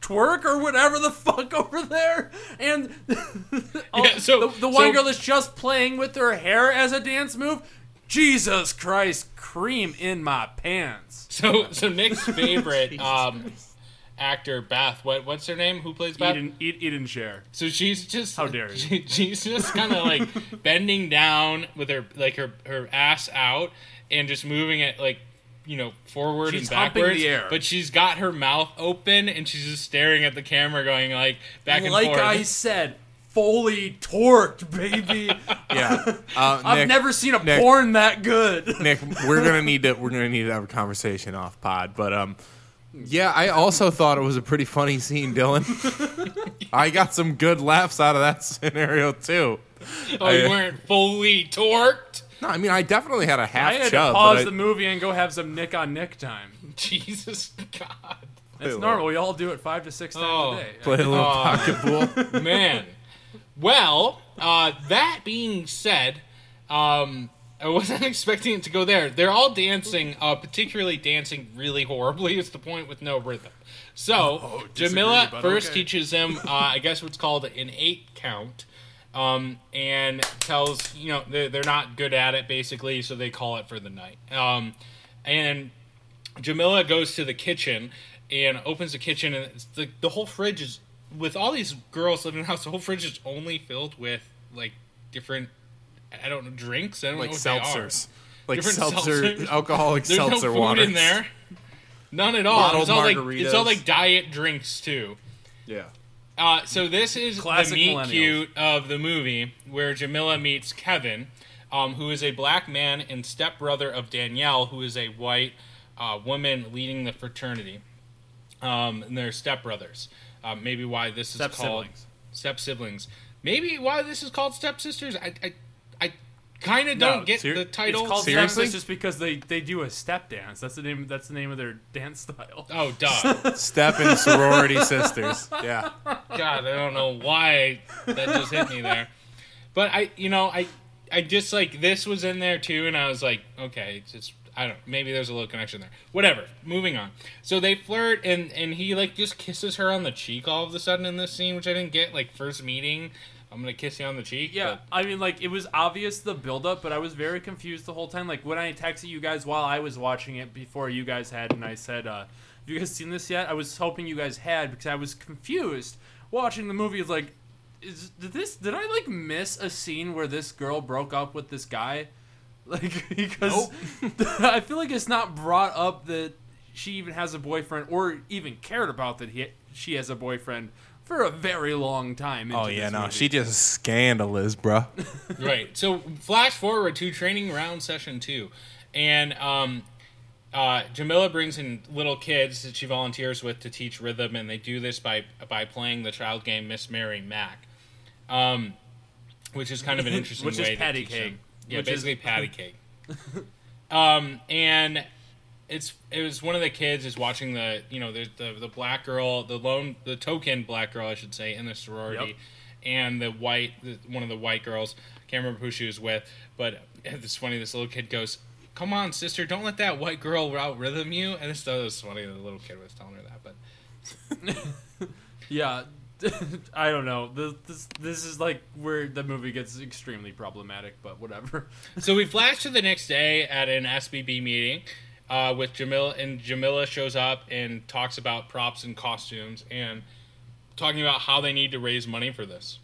twerk or whatever the fuck over there, and oh, Yeah, so- the, the one so- girl is just playing with her hair as a dance move. Jesus Christ, cream in my pants. So so Nick's favorite um, actor Beth. What what's her name? Who plays Beth? Eden, Ed- Eden Sher. So she's just How dare you. she- she's just kind of like bending down with her like her her ass out and just moving it like you know forward She's and backwards. the air. But she's got her mouth open and she's just staring at the camera, going like back and Like forth. I said, fully torqued, baby. Yeah. Uh, I've Nick, never seen a Nick- porn that good. Nick, we're gonna need to we're gonna need to have a conversation off pod, but um, yeah, I also thought it was a pretty funny scene, Dylan. I got some good laughs out of that scenario too. oh, you I- weren't fully torqued. No, I mean I definitely had a half I had chub. to pause I- the movie and go have some Nick on Nick time. Jesus God, It's Ew. normal. We all do it five to six times Oh. a day. play a little Oh. pocket pool. man. Well, uh, that being said, um, I wasn't expecting it to go there. They're all dancing, uh, particularly dancing really horribly. It's the point with no rhythm. So Oh, Jamila first okay. teaches them, uh, I guess what's called an eight count, um, and tells you know they're, they're not good at it basically, so they call it for the night. Um, and Jamila goes to the kitchen and opens the kitchen, and it's the the whole fridge is with all these girls living in the house. The whole fridge is only filled with like different, I don't know, drinks. I don't like know what they are. seltzers, like Different seltzer, seltzers. alcoholic There's seltzer no food water in there. None at all. Bottled It's all like it's all like diet drinks too. Yeah. Uh, so this is Classic the meet cute of the movie where Jamila meets Kevin, um, who is a black man and stepbrother of Danielle, who is a white uh, woman leading the fraternity. Um, and they're stepbrothers. Uh, maybe why this is Step called siblings. step siblings. Maybe why this is called stepsisters. I I, I kind of don't get ser- the title. It's called Seriously? Seriously? just because they, they do a step dance. That's the name. That's the name of their dance style. oh, duh. Step and sorority sisters. Yeah. God, I don't know why that just hit me there. But I, you know, I, I just like this was in there too, and I was like, okay, it's just I don't. Maybe there's a little connection there. Whatever. Moving on. So they flirt, and and he like just kisses her on the cheek all of a sudden in this scene, which I didn't get. Like first meeting, I'm gonna kiss you on the cheek. Yeah, I mean, like it was obvious the buildup, but I was very confused the whole time. Like when I texted you guys while I was watching it before you guys had, and I said, uh, "Have you guys seen this yet?" I was hoping you guys had because I was confused watching the movie. It's like, is did this? Did I like miss a scene where this girl broke up with this guy? Like because I feel like it's not brought up that she even has a boyfriend or even cared about that he she has a boyfriend for a very long time. Oh yeah, this no, movie. she just scandalous, bro. right. So flash forward to training round session two, and um, uh, Jamila brings in little kids that she volunteers with to teach rhythm, and they do this by by playing the child game Miss Mary Mac, um, which is kind of an interesting Which is way patty to teach cake. them. Yeah, Which is- basically patty cake. um, and it's it was one of the kids is watching the you know the the, the black girl the lone the token black girl I should say in the sorority Yep. and the white the, one of the white girls I can't remember who she was with but it's funny this little kid goes come on sister don't let that white girl out rhythm you and it's was funny the little kid was telling her that but Yeah, I don't know. This, this this is like where the movie gets extremely problematic, but whatever. so we flash to the next day at an SBB meeting uh, with Jamila, and Jamila shows up and talks about props and costumes and talking about how they need to raise money for this.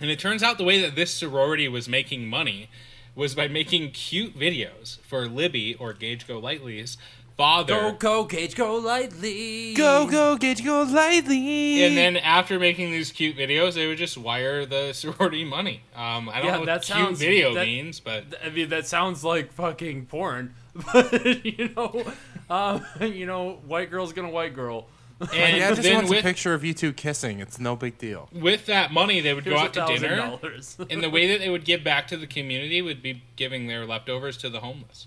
And it turns out the way that this sorority was making money was by making cute videos for Libby or Gage Golightly's father. Go go Gage, go lightly. Go go get go lightly. and then after making these cute videos, they would just wire the sorority money. Um, I don't Yeah, know what that cute sounds- video that- means, but I mean, that sounds like fucking porn, but you know, um, you know, white girl's gonna white girl. and yeah, just then wants with a picture of you two kissing. It's no big deal. with that money, they would Here's go out to dinner, dollars. and the way that they would give back to the community would be giving their leftovers to the homeless.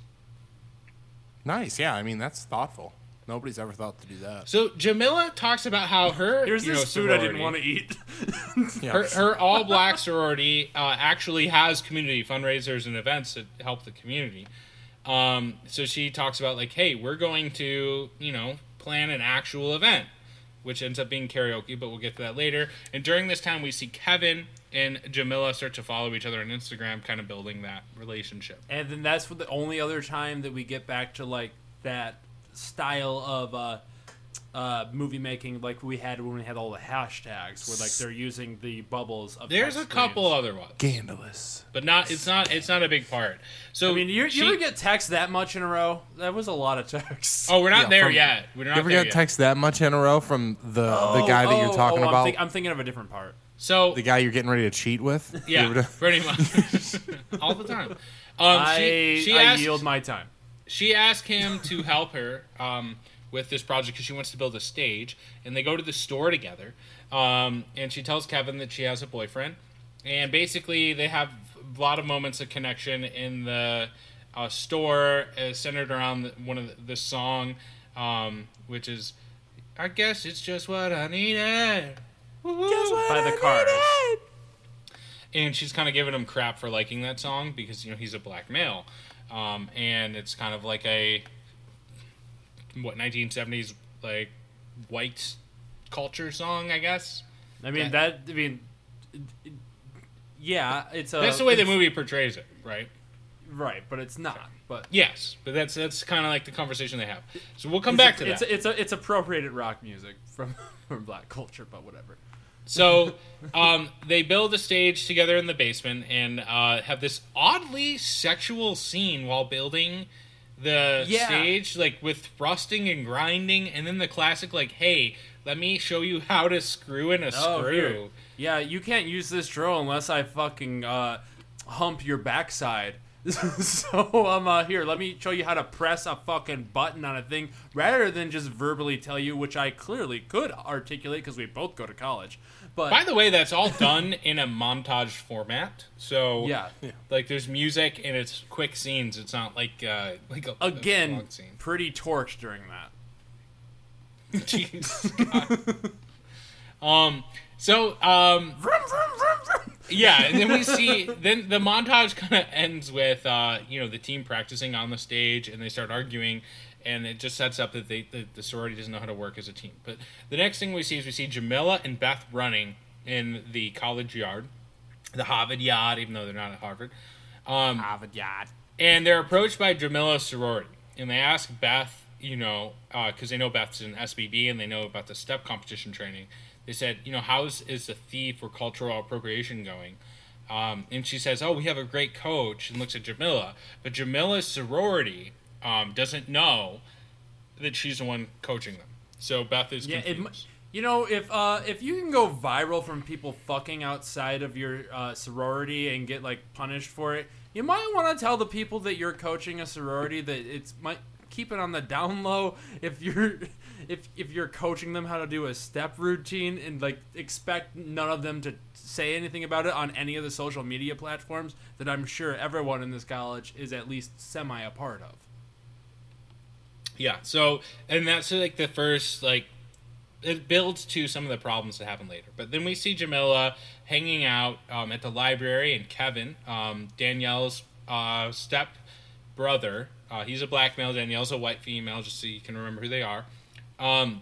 Nice. Yeah, I mean that's thoughtful. Nobody's ever thought to do that. So Jamila talks about how her Here's you know, this food I didn't sorority- want to eat. Yeah. her, her all black sorority uh, actually has community fundraisers and events that help the community. Um, so she talks about like, hey, we're going to you know plan an actual event, which ends up being karaoke, but we'll get to that later. And during this time, we see Kevin and Jamila start to follow each other on Instagram, kind of building that relationship. And then that's the only other time that we get back to like that style of uh, uh, movie making, like we had when we had all the hashtags, where like they're using the bubbles. of There's a couple streams. other ones, Scandalous. but not. It's not. It's not a big part. So I mean, you, she- you ever get text that much in a row? That was a lot of texts. Oh, we're not Yeah, there from- yet. We're not You ever there get yet. text that much in a row from the the guy that you're Oh, talking oh, I'm about? think- I'm thinking of a different part. So the guy you're getting ready to cheat with? Yeah, ever- pretty much all the time. Um, she I, she I asked, yield my time. she asked him to help her um, with this project because she wants to build a stage, and they go to the store together. Um, and she tells Kevin that she has a boyfriend, and basically they have a lot of moments of connection in the uh, store, uh, centered around the, one of the, this song, um, which is, I guess it's just what I needed. By the Cars. and she's kind of giving him crap for liking that song because you know he's a black male, um, and it's kind of like a what 1970s like white culture song, I guess. I mean that. I mean, yeah, it's a. That's the way the movie portrays it, right? Right, but it's not. But Yes, but that's that's kind of like the conversation they have. So we'll come back a, to it's that. A, it's a, it's appropriated rock music from from black culture, but whatever. So um, they build a stage together in the basement and uh, have this oddly sexual scene while building the Yeah. stage, like with thrusting and grinding, and then the classic, like, "Hey, let me show you how to screw in a Oh, screw." Yeah, you can't use this drill unless I fucking uh, hump your backside. so um, uh, here, let me show you how to press a fucking button on a thing rather than just verbally tell you, which I clearly could articulate because we both go to college. But By the way, that's all done in a montage format. So yeah, like there's music and it's quick scenes. It's not like uh, like a, a again, long scene. pretty torched during that. Jeez. Um. So um. Yeah, and then we see then the montage kind of ends with uh, you know the team practicing on the stage and they start arguing, and it just sets up that they the, the sorority doesn't know how to work as a team. But the next thing we see is we see Jamila and Beth running in the college yard, the Harvard yard, even though they're not at Harvard. Um, Harvard yard. and they're approached by Jamila's sorority, and they ask Beth, you know, because they know Beth's in SBB and they know about the step competition training. They said, you know, how's is the thief for cultural appropriation going? Um, and she says, oh, we have a great coach, and looks at Jamila, but Jamila's sorority um, doesn't know that she's the one coaching them. So Beth is Yeah, confused. mu- you know, if uh, if you can go viral from people fucking outside of your uh, sorority and get like punished for it, you might want to tell the people that you're coaching a sorority that it's might keep it on the down low if you're if if you're coaching them how to do a step routine and like expect none of them to say anything about it on any of the social media platforms that I'm sure everyone in this college is at least semi a part of. Yeah. So, and that's like the first like it builds to some of the problems that happen later. But then we see Jamila hanging out um, at the library, and Kevin, um, Danielle's uh, step brother, uh, he's a black male. Danielle's a white female, just so you can remember who they are. Um,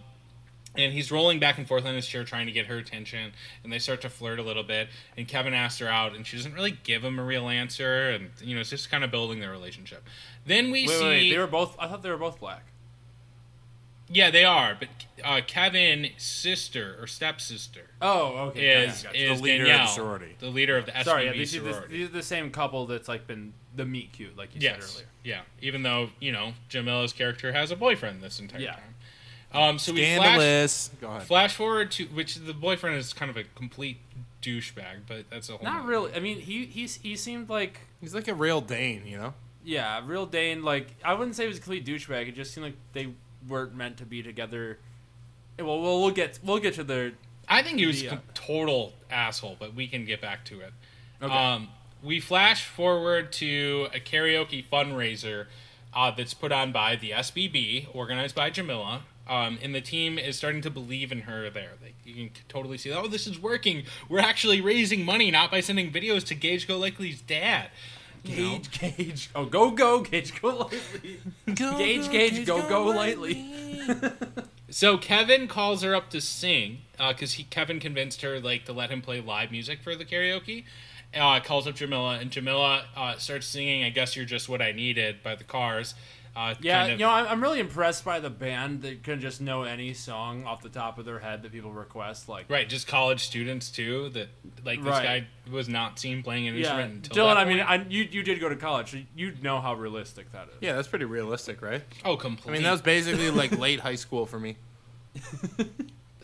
and he's rolling back and forth on his chair trying to get her attention and they start to flirt a little bit and kevin asks her out and she doesn't really give him a real answer and you know it's just kind of building their relationship then we Wait, see wait, they were both. I thought they were both black. yeah, they are. But uh, Kevin's sister or stepsister Oh, okay. is gotcha, gotcha. is The leader of the sorority. the leader of the SBB Sorry, yeah, these, are the, these are the same couple that's like been the meet cute, like you said earlier. yeah. Even though you know Jamila's character has a boyfriend this entire Yeah. time. Um, so we flash Go ahead. flash forward to which the boyfriend is kind of a complete douchebag, but that's a whole. Not nother- really. I mean, he he's, he seemed like He's like a real Dane, you know? yeah, real Dane. Like I wouldn't say he was a complete douchebag. It just seemed like they weren't meant to be together. Well, we'll, we'll get we'll get to the I think he was The, a uh, total asshole, but we can get back to it. Okay. Um, we flash forward to a karaoke fundraiser uh, that's put on by the SBB, organized by Jamila. Um, and the team is starting to believe in her there. Like, you can totally see, oh, this is working. We're actually raising money, not by sending videos to Gage Go Likely's dad. Know? Gage Gage. Oh, go go Gage, go lightly. Gage Gage, go go lightly. So Kevin calls her up to sing because he Kevin convinced her like to let him play live music for the karaoke. Uh, calls up Jamila and Jamila uh, starts singing. I guess you're just what I needed by the Cars. Uh, Yeah, kind of- you know, I'm I'm really impressed by the band that can just know any song off the top of their head that people request. Like, right, just college students too. That like this Right. guy was not seen playing an yeah, instrument until Dylan. that I mean. I, you you did go to college, so you'd know how realistic that is. Yeah, that's pretty realistic, right? oh, completely. I mean, that was basically like late high school for me.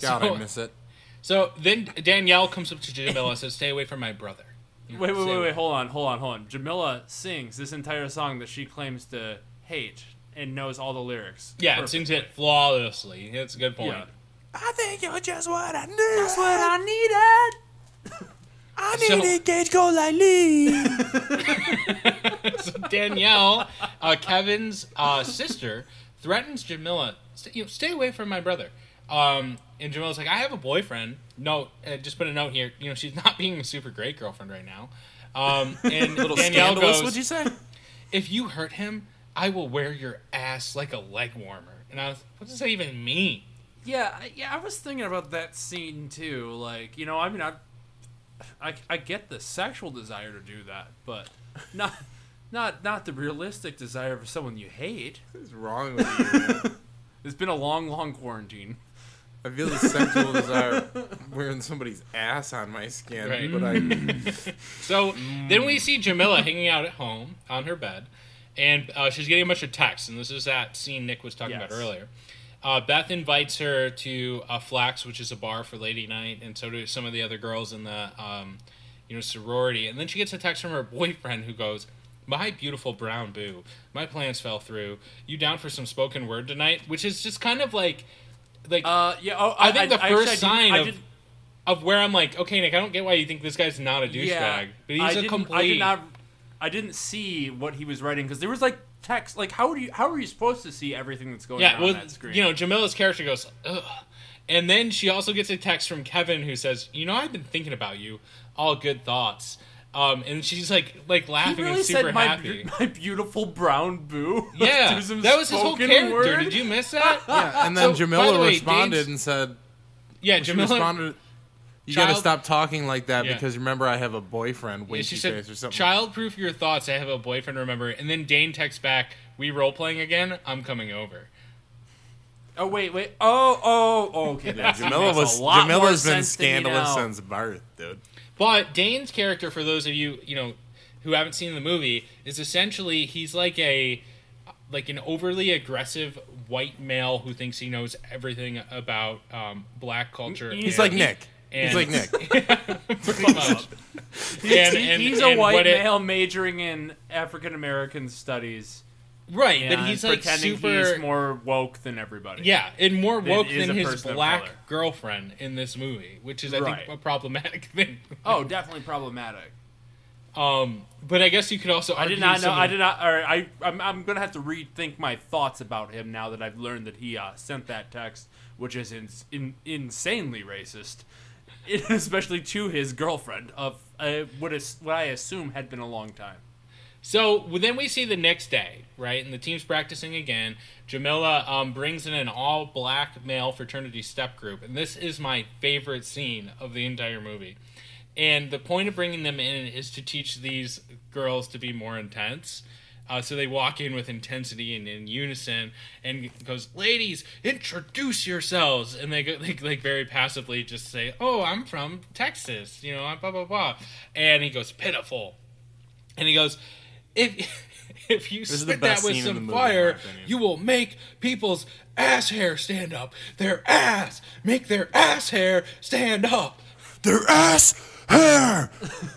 God, So- I miss it. So then Danielle comes up to Jamila and says, "Stay away from my brother." You know, Wait, wait, wait, wait. Hold on, hold on, hold on. Jamila sings this entire song that she claims to hate and knows all the lyrics. Yeah, and sings it flawlessly. That's a good point. Yeah. I think you're just what I need. That's what I needed. I So- needed Gage Golightly. so Danielle, uh, Kevin's uh, sister, threatens Jamila, "Stay- you know, stay away from my brother. Um, and Jamila's like, I have a boyfriend. No, uh, just put a note here. You know, she's not being a super great girlfriend right now. Um, and little Danielle goes, would you say? if you hurt him, I will wear your ass like a leg warmer. And I was, what does that even mean? Yeah, yeah. I was thinking about that scene too. Like, you know, I mean, I, I, I get the sexual desire to do that, but not, not, not the realistic desire for someone you hate. What's wrong with you? man? It's been a long, long quarantine. I feel the sexual desire wearing somebody's ass on my skin, Right. but I So then we mm. see Jamila hanging out at home on her bed, and uh, she's getting a bunch of texts. And this is that scene Nick was talking about earlier. Uh, Beth invites her to uh, Flax, which is a bar for lady night, and so do some of the other girls in the um, you know sorority. And then she gets a text from her boyfriend who goes, "My beautiful brown boo, my plans fell through. You down for some spoken word tonight?" Which is just kind of like like Uh, yeah. Oh, I think the actually, first I sign of of where I'm like, okay, Nick, I don't get why you think this guy's not a douchebag, but he's I a complete. I did not. I didn't see what he was writing because there was like text. Like, how do you? How are you supposed to see everything that's going Yeah, on well, that screen? you know, Jamila's character goes, ugh. And then she also gets a text from Kevin who says, you know, I've been thinking about you. All good thoughts. Um, and she's like, like laughing really and super said my, happy. my beautiful brown boo. yeah, that was his whole character. word? Did you miss that? yeah. And then So, Jamila the way, responded Dane's- and said, yeah, she Jamila responded, "You got to stop talking like that Yeah. because remember I have a boyfriend, Yeah, winky she face or something." "Childproof your thoughts. I have a boyfriend. Remember." And then Dane texts back, "We role playing again. I'm coming over." Oh wait, wait. Oh, oh, oh okay. yeah, that Jamila makes a was lot more Jamila's been sense to me scandalous now. since birth, dude. But Dane's character, for those of you you know who haven't seen the movie, is essentially he's like a like an overly aggressive white male who thinks he knows everything about um, black culture. He's Yeah. like Nick. And- He's like Nick. And- and- he's and a white it- male majoring in African American studies, right? and but he's like pretending super. he's more woke than everybody. yeah, and more woke is than his black girlfriend in this movie, which is I Right. think a problematic thing. Oh, definitely problematic. Um, but I guess you could also. I did not know. some I did not. Or I. I'm, I'm gonna have to rethink my thoughts about him now that I've learned that he uh, sent that text, which is in, in, insanely racist, especially to his girlfriend of uh, what is what I assume had been a long time. So well, then we see the next day, right? And the team's practicing again. Jamila um, brings in an all black male fraternity step group. And this is my favorite scene of the entire movie. And the point of bringing them in is to teach these girls to be more intense. Uh, so they walk in with intensity and in unison, and goes, "Ladies, introduce yourselves." And they go, like, like very passively, just say, "Oh, I'm from Texas," you know, blah blah blah. And he goes, "Pitiful," and he goes, "If if you is the spit that with scene in the some movie, fire, you will make people's ass hair stand up. Their ass, make their ass hair stand up." Their ass hair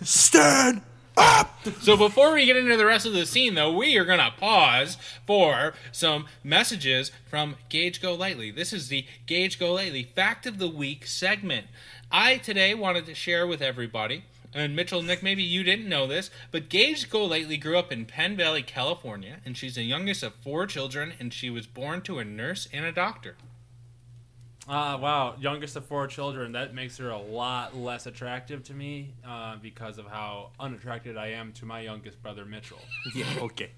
stand up. So before we get into the rest of the scene, though, we are gonna pause for some messages from Gage Golightly. This is the Gage Golightly Fact of the Week segment. I today wanted to share with everybody, and Mitchell, Nick, maybe you didn't know this, but Gage Golightly grew up in Penn Valley, California, and she's the youngest of four children, and she was born to a nurse and a doctor. Uh, wow, youngest of four children. That makes her a lot less attractive to me uh, because of how unattracted I am to my youngest brother Mitchell. Yeah, okay.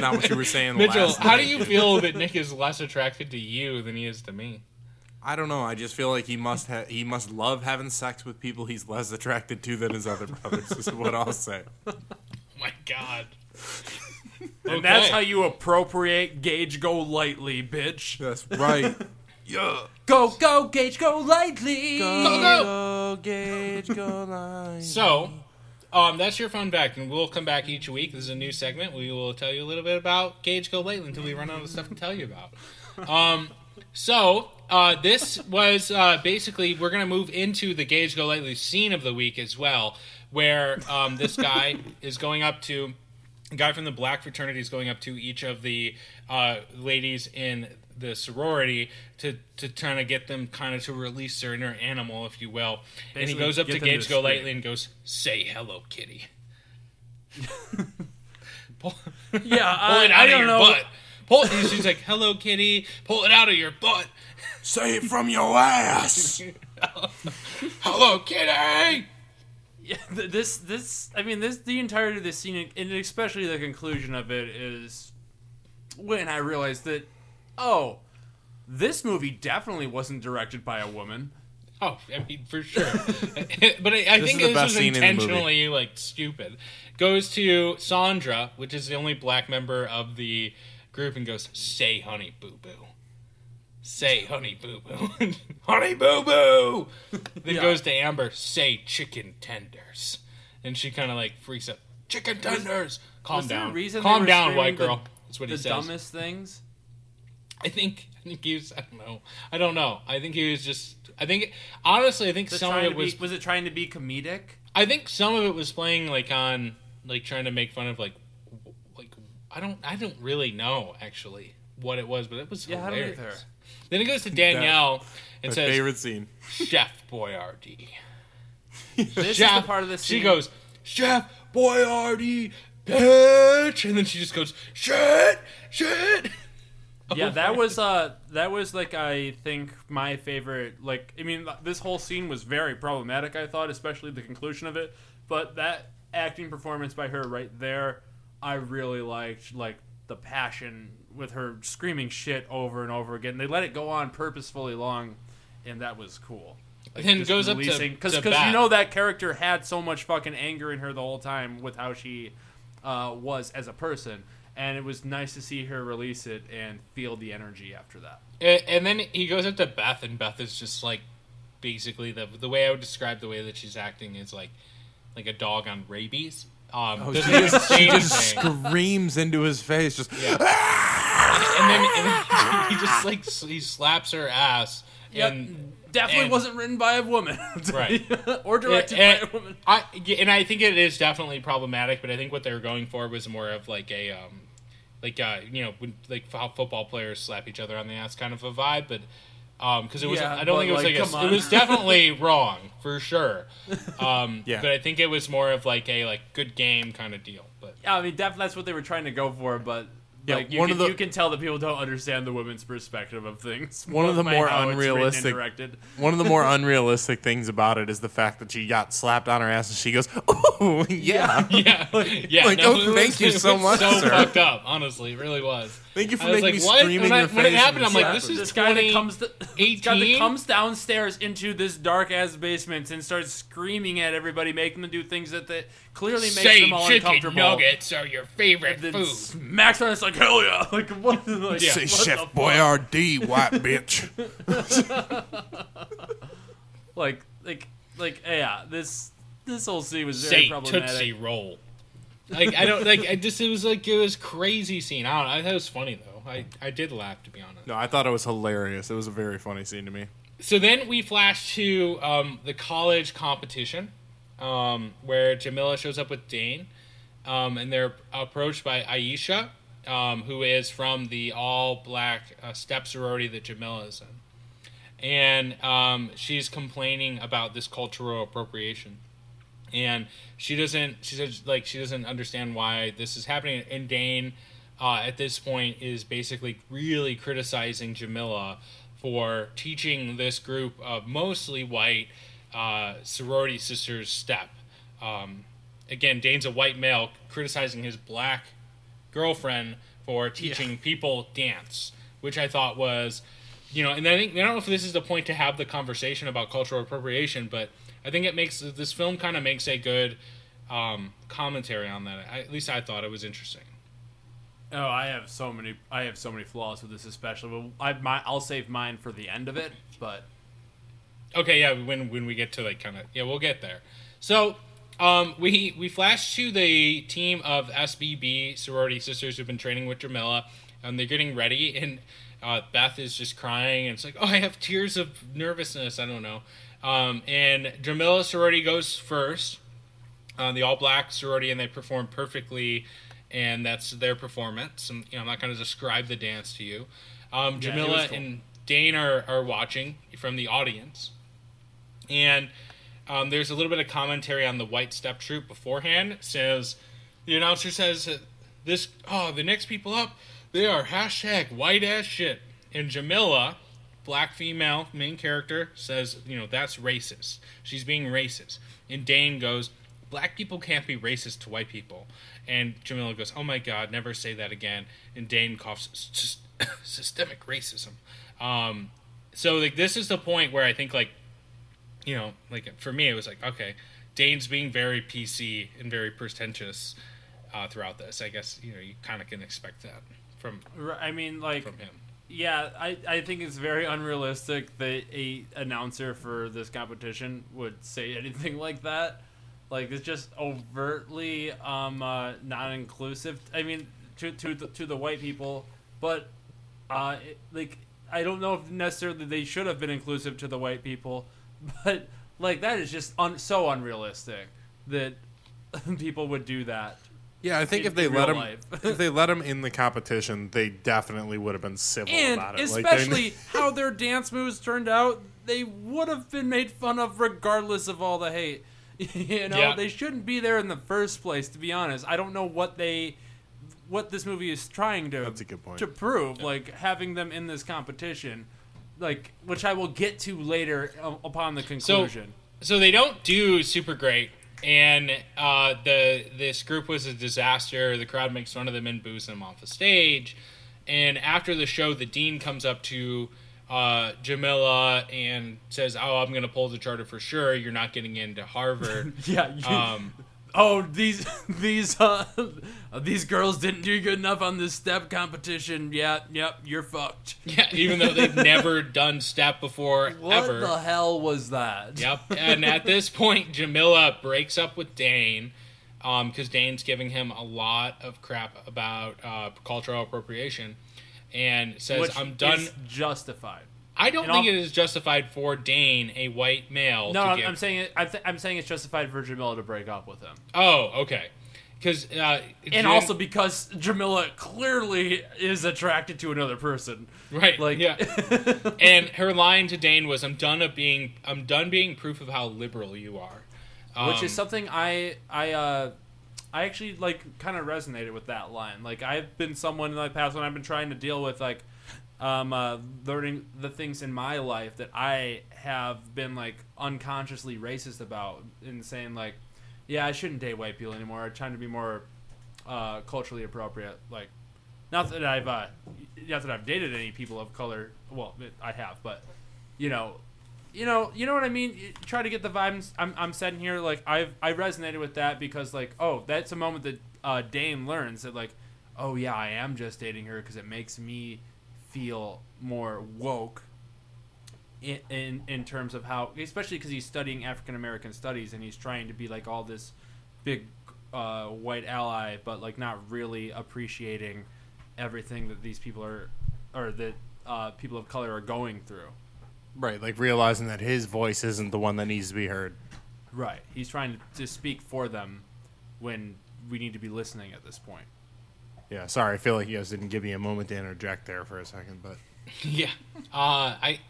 Not what you were saying. Mitchell, last how do you feel that Nick is less attracted to you than he is to me? I don't know. I just feel like he must ha- he must love having sex with people he's less attracted to than his other brothers. is what I'll say. Oh my god. And that's how you appropriate Gage Golightly, bitch. That's right. Yeah. Go, go, Gage Go Lightly. Go, go. go, Gage, go line. So, um, that's your fun fact, and we'll come back each week. This is a new segment. We will tell you a little bit about Gage Golightly until we run out of stuff to tell you about. Um, so, uh, this was uh, basically we're going to move into the Gage Golightly scene of the week as well, where um, this guy is going up to a guy from the black fraternity is going up to each of the uh, ladies in the sorority to to trying to get them kind of to release their inner animal, if you will. and he goes up to them to Gage Go. Lightly and goes, "Say hello, kitty." pull, Yeah, pull it I, out I don't of your know. butt. Pull it. She's like, "Hello, kitty." Pull it out of your butt. Say it from your ass. Hello, kitty. Yeah, this, this, I mean, this, the entirety of this scene, and especially the conclusion of it, is when I realized that, oh, this movie definitely wasn't directed by a woman. Oh, I mean, for sure. but I, I think is this was scene in intentionally like stupid. Goes to Sandra, which is the only black member of the group, and goes, "Say, honey, boo boo." Say, honey, boo boo. honey, boo boo. Then Yeah. goes to Amber. Say, chicken tenders. And she kind of like freaks out. Chicken tenders. Calm Was down. reason Calm down, screaming white the- girl. That's what the he says. dumbest things. I think I think he was. I don't know. I don't know. I think he was just. I think honestly, I think Was some of it was. be, was it trying to be comedic? I think some of it was playing like on like trying to make fun of like like I don't I don't really know actually what it was, but it was Yeah, hilarious. either. Then it goes to Danielle and My says, favorite scene. "Chef Boyardee." This Chef. is the part of the scene. She goes, "Chef Boyardee, bitch," and then she just goes, "Shit, shit." yeah that was uh that was like i think my favorite like i mean this whole scene was very problematic i thought especially the conclusion of it but that acting performance by her right there i really liked like the passion with her screaming shit over and over again. They let it go on purposefully long and that was cool. Like, just goes up to- releasing- to you know that character had so much fucking anger in her the whole time with how she uh, was as a person and it was nice to see her release it and feel the energy after that. And, and then he goes up to Beth, and Beth is just like basically the the way I would describe the way that she's acting is like like a dog on rabies. Um, Oh, she just, she just screams into his face. Just and then, and then he just like he slaps her ass. And definitely and- wasn't written by a woman, Right. or directed and, by a woman. I and I think it is definitely problematic, but I think what they were going for was more of like a um, like uh, you know, when, like how football players slap each other on the ass kind of a vibe, but. Um, because it was, Yeah, I don't think it was like, like, a, it was definitely wrong for sure. Um, Yeah. but I think it was more of like a like good game kind of deal. But Yeah, I mean, definitely that's what they were trying to go for, but Yeah, like you, one can, of the- you can tell that people don't understand the women's perspective of things. One of the more how it's written and unrealistic- one of the more unrealistic things about it is the fact that she got slapped on her ass and she goes, "Oh yeah, yeah, yeah. like, no, oh, thank was- you so much, So sir. fucked up, honestly, it really was. Thank you for I making like, me what? scream when in I, your when it happened, I'm like, this is This guy that 20 comes to, this guy that comes downstairs into this dark ass basement and starts screaming at everybody, making them do things that they clearly makes Say them all chicken uncomfortable. nuggets are your favorite Then food. smacks on it's like hell yeah, like what? Like, Yeah. Say what Chef the? Boyardee, white bitch. Like like like yeah, this this whole scene was very Say problematic. tootsie roll. Like I don't like. I just it was like it was crazy scene. I don't. know. I thought it was funny though. I I did laugh to be honest. No, I thought it was hilarious. It was a very funny scene to me. So then we flash to um, the college competition, um, where Jamila shows up with Dane, um, and they're approached by Aisha, um, who is from the all black uh, step sorority that Jamila is in, and um, she's complaining about this cultural appropriation, and she doesn't. She says like she doesn't understand why this is happening. And Dane, uh, at this point, is basically really criticizing Jamila for teaching this group of mostly white uh, sorority sisters step. Um, again, Dane's a white male criticizing his black girlfriend for teaching people dance, which I thought was you know, and I think I don't know if this is the point to have the conversation about cultural appropriation, but I think it makes this film kind of makes a good um, commentary on that. I, at least I thought it was interesting. Oh, I have so many. I have so many flaws with this, especially. I, my, I'll save mine for the end of it, but Okay, yeah, when when we get to like kind of yeah, we'll get there. So, um, we we flash to the team of SBB sorority sisters who've been training with Jamila, and they're getting ready, and uh, Beth is just crying, and it's like, oh, I have tears of nervousness. I don't know. Um, and Jamila sorority goes first, uh, the all black sorority, and they perform perfectly, and that's their performance. And you know, I'm not going to describe the dance to you. Um, Yeah, Jamila cool. and Dane are, are watching from the audience, and um, there's a little bit of commentary on the White Step Troop beforehand. It says the announcer says this oh the next people up they are hashtag white ass shit, and Jamila, black female main character, says you know that's racist. She's being racist, and Dane goes. Black people can't be racist to white people. And Jamila goes, Oh my God, never say that again. And Dane coughs, systemic racism. Um, so like this is the point where I think like you know like for me it was like okay Dane's being very PC and very pretentious uh, throughout this I guess you know you kind of can expect that from I mean, like, from him yeah, I, I think it's very unrealistic that a announcer for this competition would say anything like that. Like, it's just overtly um, uh, not inclusive. I mean, to to the, to the white people, but uh, it, like, I don't know if necessarily they should have been inclusive to the white people, but like that is just un- so unrealistic that people would do that. Yeah, I think in- if they let him, if they let him in the competition, they definitely would have been civil and about it. Like, they- especially how their dance moves turned out, they would have been made fun of regardless of all the hate. you know, Yeah. they shouldn't be there in the first place. To be honest, I don't know what they, what this movie is trying to That's a good point. to prove. Like having them in this competition, like which I will get to later uh, upon the conclusion. so they don't do super great and uh, the this group was a disaster. The crowd makes fun of them and boos them off the stage. And after the show the dean comes up to uh, Jamila and says oh I'm gonna pull the charter for sure. You're not getting into Harvard. Yeah. you- um, oh, these these uh, these girls didn't do good enough on this step competition. Yeah, yep, you're fucked. yeah even though they've never done step before What ever the hell was that? Yep. And at this point, Jamila breaks up with Dane because Dane's giving him a lot of crap about uh, cultural appropriation and says, Which I'm done. justified. I don't and think I'll- it is justified for Dane, a white male, No, to I'm, give. I'm saying it. I'm, th- I'm saying it's justified for Jamila to break up with him, oh, okay. Because. Uh, and Jim- also because Jamila clearly is attracted to another person. Right. Like, yeah. and her line to Dane was, "I'm done of being. I'm done being proof of how liberal you are." which is Um, something I I uh I actually like kind of resonated with that line. Like I've been someone in my past when I've been trying to deal with like um uh, learning the things in my life that I have been like unconsciously racist about and saying like yeah I shouldn't date white people anymore. I'm trying to be more uh, culturally appropriate. Like not that I've uh, not that I've dated any people of color. Well, I have, but you know, you know, you know what I mean. You try to get the vibes I'm, I'm setting here. Like I've I resonated with that because like oh that's a moment that uh, Dane learns that like oh yeah I am just dating her because it makes me feel more woke. In, in in terms of how, especially because he's studying African American studies and he's trying to be like all this big uh, white ally, but like not really appreciating everything that these people are, or that uh, people of color are going through. right, like realizing that his voice isn't the one that needs to be heard. Right. He's trying to, to speak for them when we need to be listening at this point. Yeah, sorry, I feel like you guys didn't give me a moment to interject there for a second, but Yeah, uh, I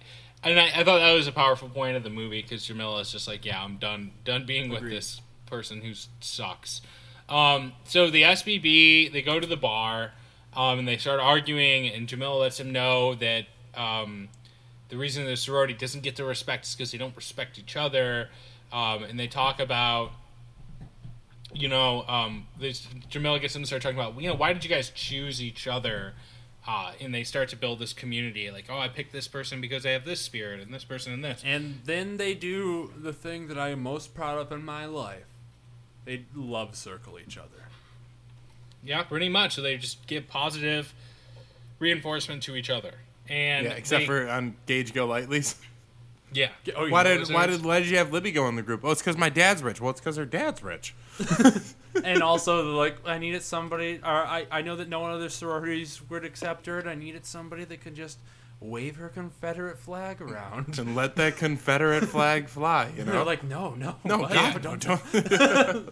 and I, I thought that was a powerful point of the movie because Jamila is just like, yeah, I'm done, done being with this person who sucks. Um, so the SBB they go to the bar, um, and they start arguing, and Jamila lets him know that um, the reason the sorority doesn't get the respect is because they don't respect each other, um, and they talk about. You know, um, this, Jamila gets them to start talking about, you know, why did you guys choose each other Uh, and they start to build this community, like, oh, I picked this person because they have this spirit, and this person and this. And then they do the thing that I am most proud of in my life. They love circle each other. Yeah, pretty much. So they just give positive reinforcement to each other. And Yeah, except they- for on Gage Golightly's. yeah. Oh, Why did why did why did you have Libby go in the group? Oh, it's because my dad's rich. Well, it's because her dad's rich. and also like I needed somebody or I, I know that no one other sororities would accept her and I needed somebody that could just wave her Confederate flag around. And let that Confederate flag fly. You know, They're know. like, no, no, no, what? God, don't, don't.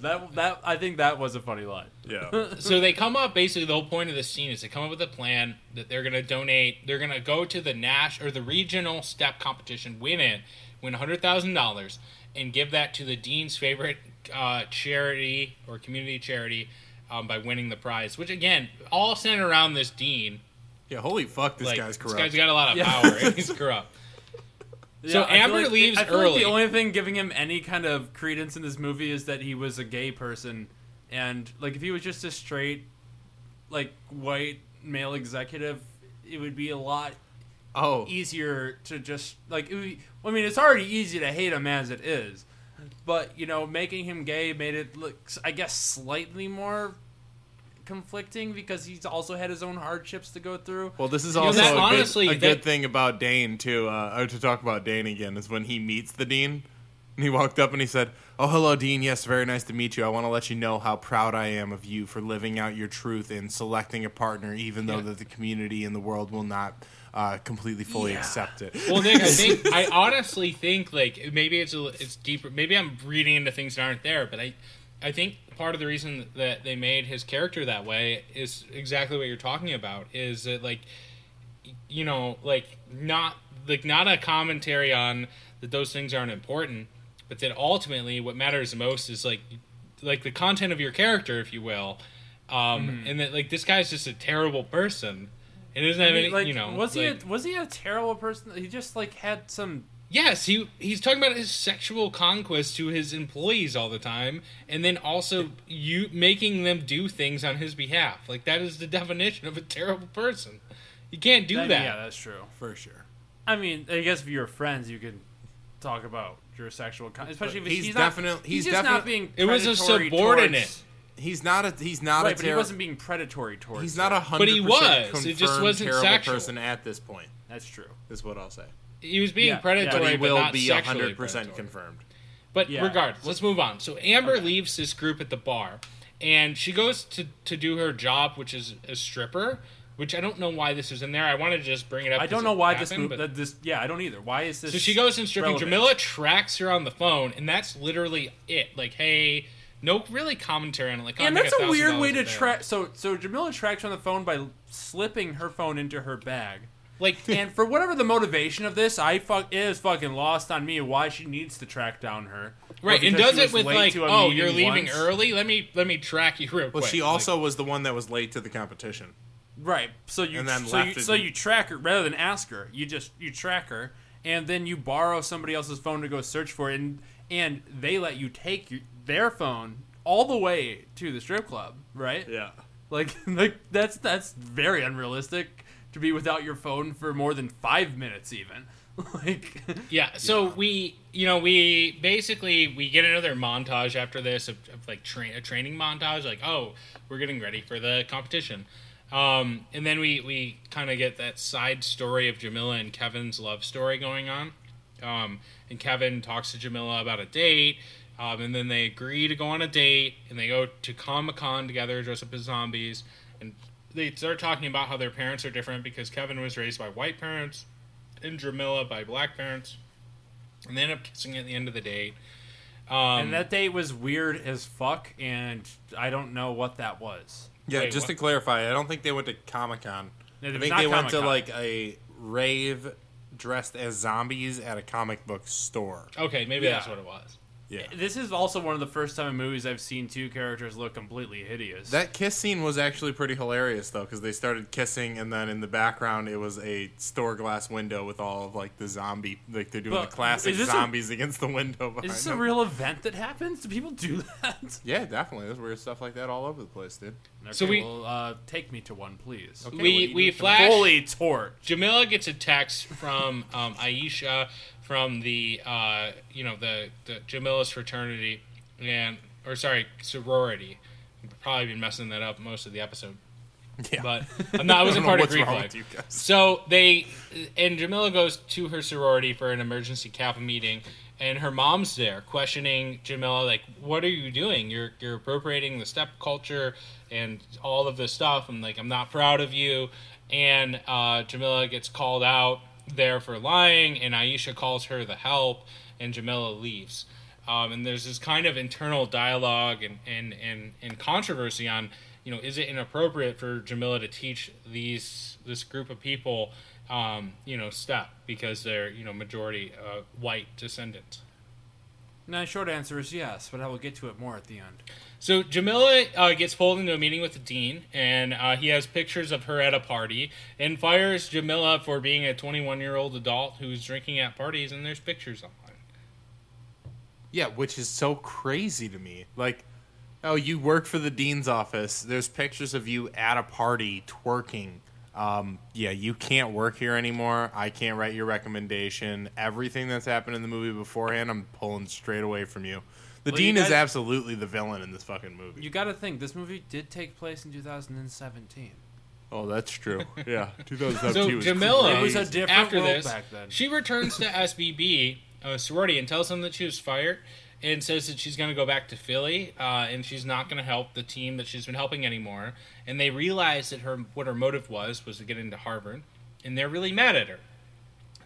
That that I think that was a funny line. yeah. so they come up basically the whole point of the scene is they come up with a plan that they're going to donate they're going to go to the nash or the regional step competition win it win $100000 and give that to the dean's favorite uh, charity or community charity um, by winning the prize which again all centered around this dean Yeah. Holy fuck, this like guy's corrupt. this guy's got a lot of Yeah. power and he's corrupt So Amber like- leaves I feel Like the only thing giving him any kind of credence in this movie is that he was a gay person, and like if he was just a straight, like white male executive, it would be a lot oh, easier to just like. It would, I mean, it's already easy to hate him as it is, but you know, making him gay made it look, I guess, slightly more conflicting because he's also had his own hardships to go through. Well, this is know, also that- a, good, honestly, a that- good thing about Dane too. Uh, or to talk about Dane again is when he meets the dean, and he walked up and he said, "Oh, hello, Dean. Yes, very nice to meet you. I want to let you know how proud I am of you for living out your truth and selecting a partner, even though Yeah. that the community and the world will not uh, completely fully Yeah. accept it." Well, Nick, I think I honestly think like maybe it's a, it's deeper. Maybe I'm reading into things that aren't there, but I I think part of the reason that they made his character that way is exactly what you're talking about. Is that like you know like not like not a commentary on that those things aren't important, but that ultimately what matters most is like like the content of your character, if you will. Um, and that like this guy's just a terrible person. It doesn't have I mean, any, like, you know. was like, he a, was he a terrible person? He just like had some Yes, he he's talking about his sexual conquest to his employees all the time, and then also you making them do things on his behalf. Like that is the definition of a terrible person. You can't do that. Yeah, that's true. For sure. I mean, I guess if you're friends, you can talk about your sexual, con- especially if He's he's, definite- Not, he's he's, just not being. It was a predatory subordinate. towards- He's not a he's not right, a but he wasn't being predatory towards. he's not a hundred But he percent was. It just confirmed wasn't terrible sexual. person at this point. That's true. Is what I'll say. He was being Yeah, yeah. predatory, But he but will not be hundred percent confirmed. But Yeah. regardless, let's move on. So Amber Okay. leaves this group at the bar, and she goes to to do her job, which is a stripper. Which I don't know why this is in there. I wanted to just bring it up. I don't know why this happened, move. but- this. Yeah, I don't either. Why is this? So she goes and stripping. relevant? Jamila tracks her on the phone, and that's literally it. Like, hey, no really commentary on it. Like, oh, And I make that's a weird way to there. track. So so Jamila tracks her on the phone by slipping her phone into her bag. Like, and for whatever the motivation of this, I fuck it is fucking lost on me why she needs to track down her. Right, and does it with like, oh, you're leaving once. early. Let me let me track you real Well, quick. she Like, also was the one that was late to the competition. Right. So you And then so left you, so you track her rather than ask her. You just you track her and then you borrow somebody else's phone to go search for it and and they let you take your, their phone all the way to the strip club, right? Yeah. Like like that's that's very unrealistic to be without your phone for more than 5 minutes even. like Yeah, so we, you know, we basically we get another montage after this of, of like train a training montage, like oh, we're getting ready for the competition, um, and then we we kind of get that side story of Jamila and Kevin's love story going on, um, and Kevin talks to Jamila about a date, um, and then they agree to go on a date, and they go to Comic Con together, dress up as zombies, they start talking about how their parents are different because Kevin was raised by white parents and Jamila by black parents, and they end up kissing at the end of the date. Um, and that date was weird as fuck and I don't know what that was. Yeah, Wait, just what? to clarify, I don't think they went to Comic Con. It I was think not they went to like a rave dressed as zombies at a comic book store. okay, maybe Yeah. that's what it was. Yeah. This is also one of the first time in movies I've seen two characters look completely hideous. That kiss scene was actually pretty hilarious though, because they started kissing, and then in the background it was a store glass window with all of like the zombie, like they're doing But the classic is this a- zombies against the window behind Is this a real event that happens? Do people do that? yeah, definitely. There's weird stuff like that all over the place, dude. Okay, So we- well, uh, take me to one, please. Okay, we what do you we flash. Fully torch. Jamila gets a text from um, Aisha from the uh, you know the the Jamila's fraternity and or sorry sorority. I've probably been messing that up most of the episode, Yeah. but I'm not. I wasn't part of Greek life. with you guys. So they and Jamila goes to her sorority for an emergency Kappa meeting, and her mom's there questioning Jamila like, "What are you doing? You're you're appropriating the step culture and all of this stuff. I'm like, I'm not proud of you." And uh, Jamila gets called out there for lying, and Aisha calls her the help, and Jamila leaves. Um, and there's this kind of internal dialogue and, and, and, and controversy on, you know, is it inappropriate for Jamila to teach these this group of people, um, you know, step because they're you know majority uh, white descendants. No, short answer is yes, but I will get to it more at the end. So Jamila uh, gets pulled into a meeting with the dean, and uh, he has pictures of her at a party, and fires Jamila for being a 21 year old adult who's drinking at parties, and there's pictures online. Yeah, which is so crazy to me. Like, oh, you work for the dean's office. There's pictures of you at a party twerking. Um, yeah, you can't work here anymore. I can't write your recommendation. Everything that's happened in the movie beforehand, I'm pulling straight away from you. The Well, you dean is absolutely the villain in this fucking movie. You got to think this movie did take place in 2017. oh, that's true. Yeah, 2017 So was Jamila, It was a different after world this, back then. she returns to SBB uh, sorority and tells them that she was fired, and says that she's going to go back to Philly, uh, and she's not going to help the team that she's been helping anymore. And they realize that her what her motive was was to get into Harvard, and they're really mad at her.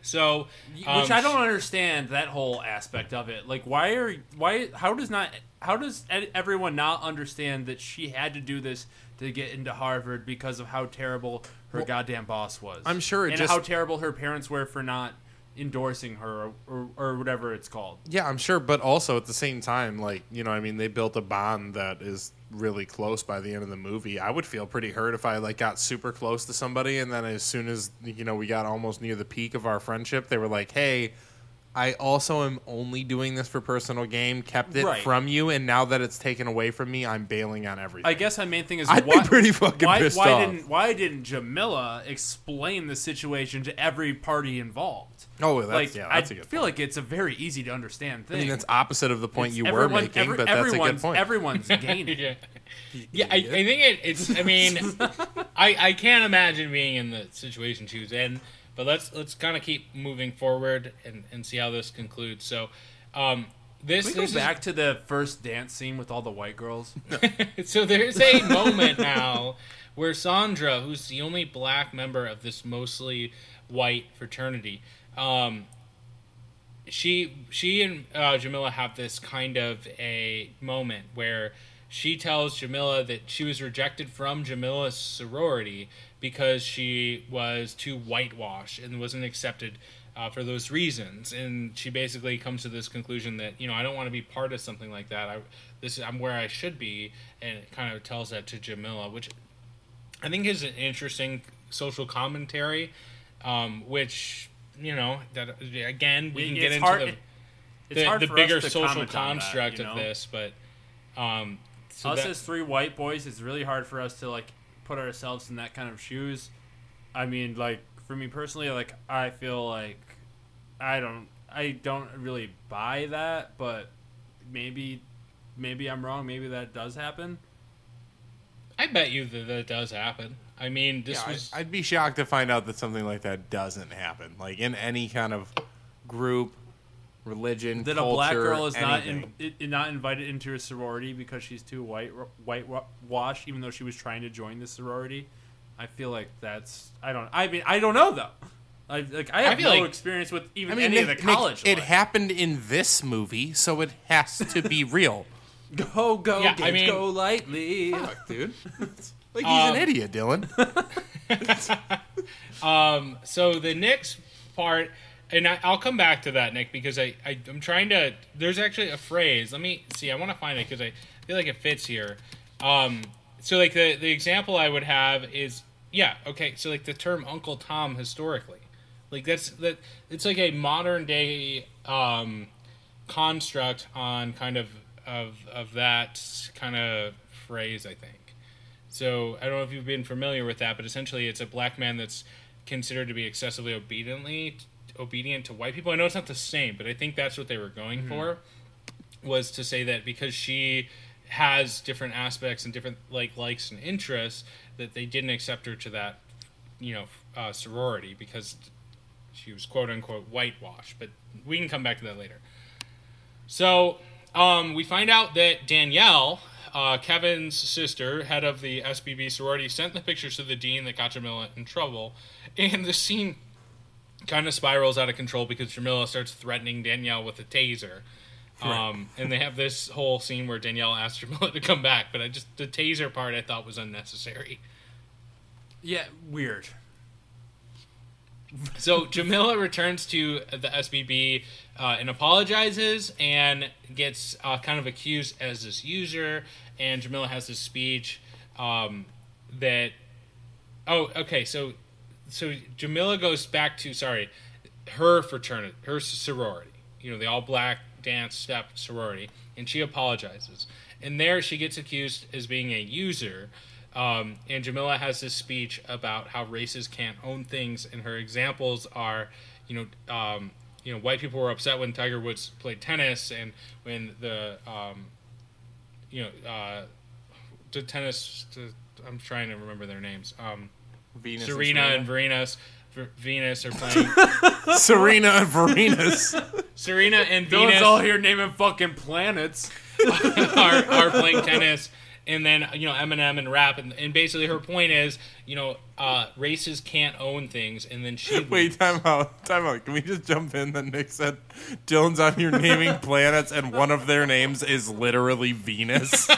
So, um, Which I don't understand that whole aspect of it. Like, why are why? How does not? How does everyone not understand that she had to do this to get into Harvard because of how terrible her goddamn boss was? I'm sure it and just- how terrible her parents were for not endorsing her or, or, whatever it's called. Yeah, I'm sure, but also at the same time, like you know, I mean, they built a bond that is really close by the end of the movie. I would feel pretty hurt if I like got super close to somebody, and then as soon as you know we got almost near the peak of our friendship, they were like, "Hey." I also am only doing this for personal gain, kept it Right. from you, and now that it's taken away from me, I'm bailing on everything. I guess my main thing is I'd be why, pretty fucking why, pissed why off. didn't why didn't Jamila explain the situation to every party involved? oh, that's, like yeah, I that's a good feel like it's a very easy to understand thing. I mean, that's opposite of the point It's you were everyone- making, every- but that's a good everyone's- point. Everyone's gaining. yeah, yeah. I, I think it, it's. I mean, I I can't imagine being in the situation she was in. But let's let's kind of keep moving forward and, and see how this concludes. So, um, this Can we go this is- back to the first dance scene with all the white girls? so there's a moment now where Sandra, who's the only black member of this mostly white fraternity, um, she she and uh, Jamila have this kind of a moment where she tells Jamila that she was rejected from Jamila's sorority because she was too whitewashed and wasn't accepted uh, for those reasons. And she basically comes to this conclusion that you know I don't want to be part of something like that. I this I'm where I should be, and it kind of tells that to Jamila, which I think is an interesting social commentary, um, which you know that again we can get into hard- the It's the, the bigger social on that, construct you know? of this, but um, so us that- as three white boys, it's really hard for us to like put ourselves in that kind of shoes. I mean, like for me personally, like I feel like I don't, I don't really buy that, but maybe, maybe I'm wrong. Maybe that does happen. I bet you that that does happen. I mean, this Yeah, was I'd, I'd be shocked to find out that something like that doesn't happen. Like in any kind of group, religion, That culture, a black girl is not in, not invited into a sorority because she's too white white washed, even though she was trying to join the sorority. I feel like that's I don't I mean I don't know though. I like I have feel no like- experience with even I mean, any Nick- of the Nick, college. it happened in this movie, so it has to be real. Go go Yeah, I mean- go lightly. Fuck, dude. like he's Um, an idiot, Dylan. Um, so the next part, and I, I'll come back to that, Nick, because I, I I'm trying to. There's actually a phrase. Let me see. I want to find it because I feel like it fits here. Um, so like the the example I would have is yeah okay. So like the term Uncle Tom historically, like that's that it's like a modern day um, construct on kind of of of that kind of phrase. I think. so I don't know if you've been familiar with that, but essentially it's a black man that's considered to be excessively obediently obedient to white people. I know it's not the same, but I think that's what they were going for was to say that because she has different aspects and different like likes and interests that they didn't accept her to that you know uh, sorority because she was quote unquote whitewashed. But we can come back to that later. So um, we find out that danielle uh, kevin's sister head of the sbb sorority sent the pictures to the dean that got jamila in trouble. And the scene kind of spirals out of control because jamila starts threatening danielle with a taser um, and they have this whole scene where Danielle asks Jamila to come back, but I just the taser part I thought was unnecessary. Yeah, weird. So Jamila returns to the SBB uh, and apologizes and gets uh, kind of accused as this user. And Jamila has this speech um, that. Oh, okay. So, so Jamila goes back to sorry, her fraternity, her sorority. You know, the all black dance step sorority, and she apologizes. And there, she gets accused as being a user. Um, and Jamila has this speech about how races can't own things, and her examples are, you know, um, you know, white people were upset when Tiger Woods played tennis, and when the, um, you know, uh, the tennis. The, I'm trying to remember their names. Um, Venus Serena and Venus. Venus are playing. Serena and Venus. Serena and Dylan's Venus all here naming fucking planets. are, are playing tennis and then you know Eminem and rap and, and basically her point is you know uh, races can't own things and then she Wait, time out. Time out. Can we just jump in that Nick said Dylan's on here naming planets and one of their names is literally Venus?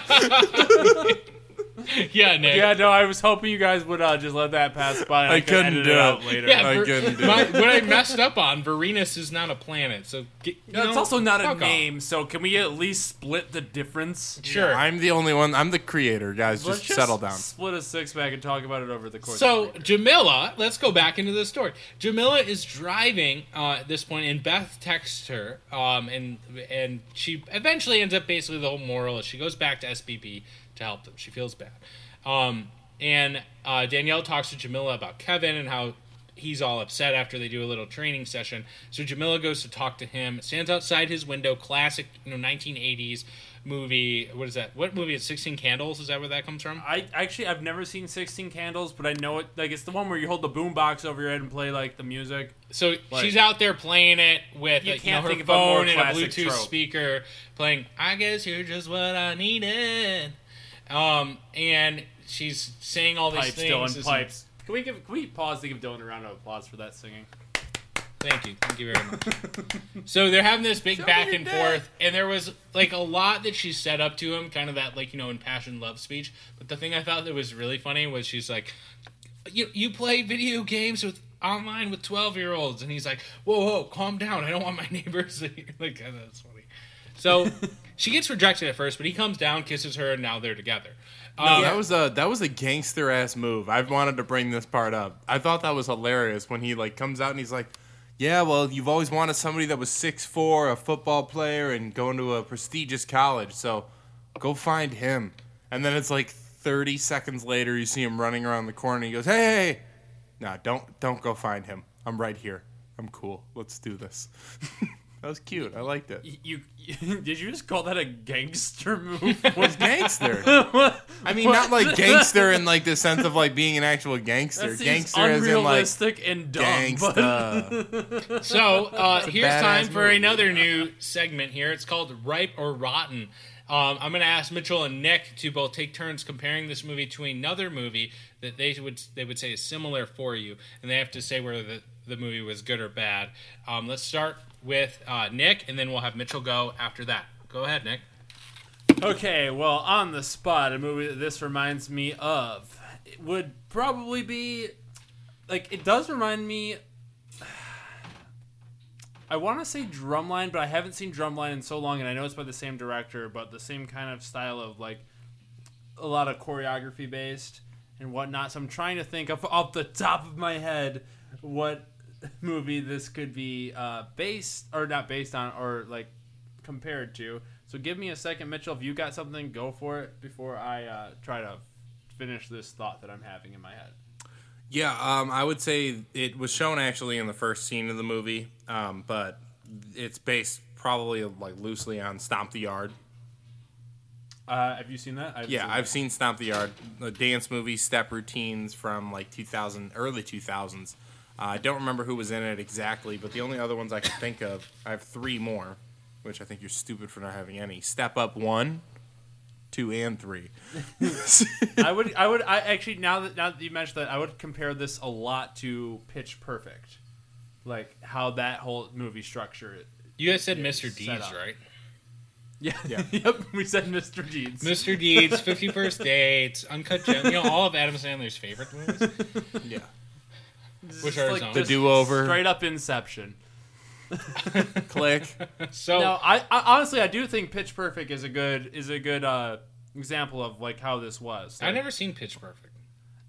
yeah Nick Yeah, no, I was hoping you guys would uh, just let that pass by. And I I, could couldn't edit do it it. out later. Yeah, I Ver- couldn't do my, it. what I messed up on Venus is not a planet so get, you No, it's also not a fuck off. name, so can we at least split the difference? sure I'm the only one. I'm the creator, guys. Let's Just settle down. Split a six pack and talk about it over the course. So of the. Jamila, let's go back into the story. Jamila is driving uh, at this point, and Beth texts her, um, and and she eventually ends up basically the whole moral is she goes back to SBB to help them. She feels bad, um, and uh, Danielle talks to Jamila about Kevin and how he's all upset after they do a little training session. So Jamila goes to talk to him, stands outside his window, classic, you know, 1980s movie. What is that? What movie is 16 Candles? Is that where that comes from? I actually I've never seen Sixteen Candles, but I know it. Like it's the one where you hold the boombox over your head and play like the music. So Like- she's out there playing it with You you can't know, her a phone and a Bluetooth trope. speaker, playing "I guess you're just what I needed," um, and she's saying all these Pipes, things. Dylan, This- pipes. Can we give? Can we pause to give Dylan a round of applause for that singing? Thank you, thank you very much. so they're having this big Show back and dick. forth, and there was like a lot that she said up to him, kind of that like you know impassioned love speech. But the thing I thought that was really funny was she's like, "You you play video games with." Online with twelve year olds, and he's like, "Whoa, whoa, calm down! I don't want my neighbors to hear." Like uh, that's funny. So she gets rejected at first, but he comes down, kisses her, and now they're together. Um, That was a that was a gangster ass move. I've wanted to bring this part up. I thought that was hilarious when he like comes out and he's like, "Yeah, well, you've always wanted somebody that was six four, a football player, and going to a prestigious college. So go find him." And then it's like thirty seconds later, you see him running around the corner. and He goes, "Hey, hey, hey. nah, don't don't go find him. I'm right here. I'm cool. Let's do this." that was cute. I liked it. Y- You, did you just call that a gangster move? was gangster. I mean, not like gangster in like the sense of like being an actual gangster. That seems Gangster as in like unrealistic and dumb. But gangsta. So uh, here's time for movie. another new segment here. It's called Ripe or Rotten. Um, I'm going to ask Mitchell and Nick to both take turns comparing this movie to another movie that they would they would say is similar for you, and they have to say whether the, the movie was good or bad. Um, let's start with uh, Nick, and then we'll have Mitchell go after that. Go ahead, Nick. Okay, well, on the spot, a movie that this reminds me of it would probably be like it does remind me. I want to say Drumline, but I haven't seen Drumline in so long, and I know it's by the same director, but the same kind of style of like a lot of choreography based and whatnot. So I'm trying to think of off the top of my head what movie this could be uh, based or not based on or like compared to. So give me a second, Mitchell. If you got something, go for it before I uh, try to finish this thought that I'm having in my head. Yeah, um, I would say it was shown actually in the first scene of the movie, um, but it's based probably like loosely on Stomp the Yard. Uh, have you seen that? I've Yeah, seen I've that. seen Stomp the Yard, the dance movie, step routines from like 2000, early 2000s. Uh, I don't remember who was in it exactly, but the only other ones I can think of, I have three more, which I think you're stupid for not having any. Step Up one, two, and three. I would, I would, I actually now that now that you mentioned that, I would compare this a lot to Pitch Perfect, like how that whole movie structure. You guys said Mr. Deeds, right? Yeah, Yeah. yep. We said Mr. Deeds. Mr. Deeds, Fifty First Dates, Uncut Gems. You know all of Adam Sandler's favorite movies. Yeah. This Which are like. The Do-Over. straight up Inception. Click. So No, I, I honestly I do think Pitch Perfect is a good is a good uh, example of like how this was. I Like, never seen Pitch Perfect.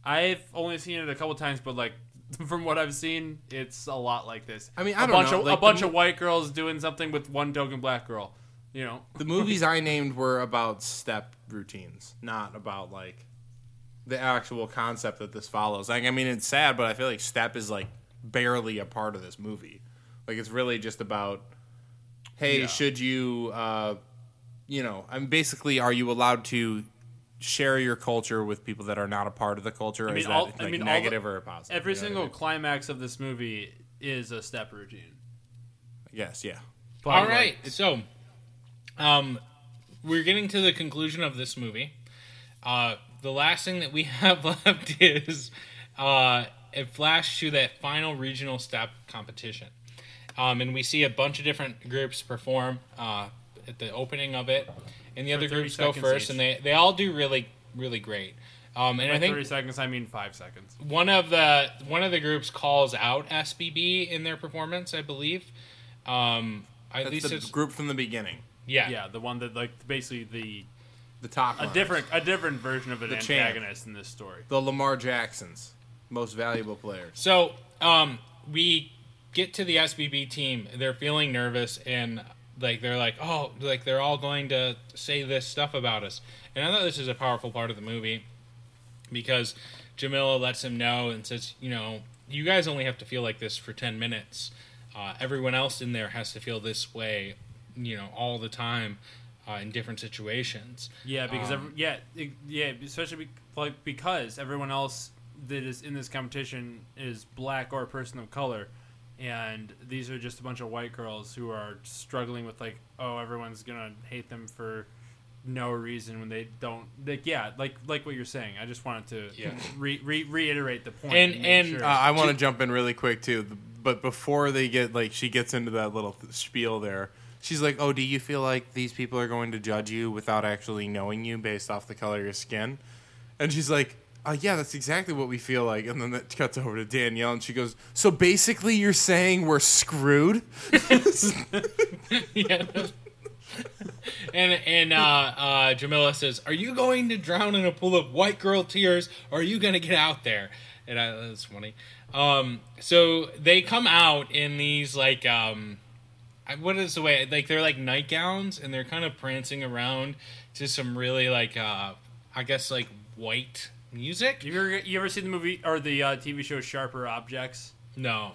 I've only seen it a couple times, but like from what I've seen, it's a lot like this. I mean, I a don't bunch know, of like, a bunch the of white girls doing something with one token black girl. You know, The movies I named were about step routines, not about like the actual concept that this follows. Like, I mean, it's sad, but I feel like step is like barely a part of this movie. Like, it's really just about, hey, Yeah. should you, uh, you know, I mean, basically, are you allowed to share your culture with people that are not a part of the culture? Or mean, is that all- like I mean, all the- negative or positive? every You know what I single mean? climax of this movie is a step routine. yes, yeah. But, All like, right, so um, we're getting to the conclusion of this movie. Uh, the last thing that we have left is uh, it flashed to that final regional step competition, um, and we see a bunch of different groups perform uh, at the opening of it, and the other groups go first, each. and they they all do really really great. Um, and by I think 30 seconds, I mean five seconds. one of the one of the groups calls out SBB in their performance, I believe. Um, at That's least the it's group from the beginning. yeah. Yeah, the one that like basically the The top a runners. different a different version of an The champ. antagonist in this story. the Lamar Jacksons, most valuable players. So um, we get to the SBB team. They're feeling nervous and like they're like, oh, like they're all going to say this stuff about us. And I thought this is a powerful part of the movie because Jamila lets him know and says, you know, you guys only have to feel like this for ten minutes. Uh, everyone else in there has to feel this way, you know, all the time uh, in different situations. Yeah, because Um, every, yeah, it- yeah, especially be, like because everyone else that is in this competition is black or a person of color, and these are just a bunch of white girls who are struggling with like, oh, everyone's gonna hate them for no reason when they don't. Like, yeah, like like what you're saying. I just wanted to Yeah. re, re, reiterate the point. And- and, sure- Uh, I want to jump in really quick too, but before they get like she gets into that little spiel there, she's like, "Oh, do you feel like these people are going to judge you without actually knowing you based off the color of your skin?" And she's like, uh, "Yeah, that's exactly what we feel like." And then that cuts over to Danielle, and she goes, "So basically, you're saying we're screwed?" yeah. and and uh, uh, Jamila says, "Are you going to drown in a pool of white girl tears, or are you going to get out there?" And I, that's funny. Um, so they come out in these like um, what is the way? Like they're like nightgowns, and they're kind of prancing around to some really like uh, I guess like white music. you ever you ever seen the movie or the uh, TV show Sharper Objects? No,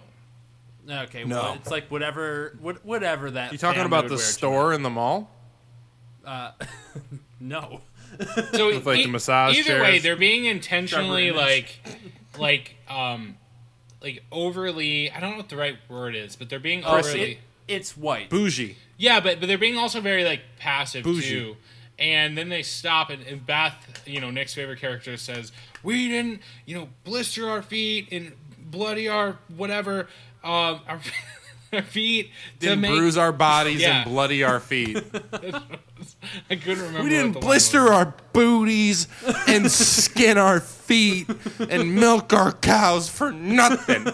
Okay, No. well, it's like whatever, what, whatever that. You talking about the wear to store in the mall? Uh, no. so With, like, e- the massage either way they're being intentionally like like um like overly i don't know what the right word is but they're being overly it, it's white. Bougie. yeah but but they're being also very like passive Bougie. too and then they stop and, and beth you know nick's favorite character says we didn't you know blister our feet and bloody our whatever um our, our feet to Didn't make bruise our bodies Yeah. and bloody our feet. i couldn't remember We didn't blister our booties and skin our feet and milk our cows for nothing.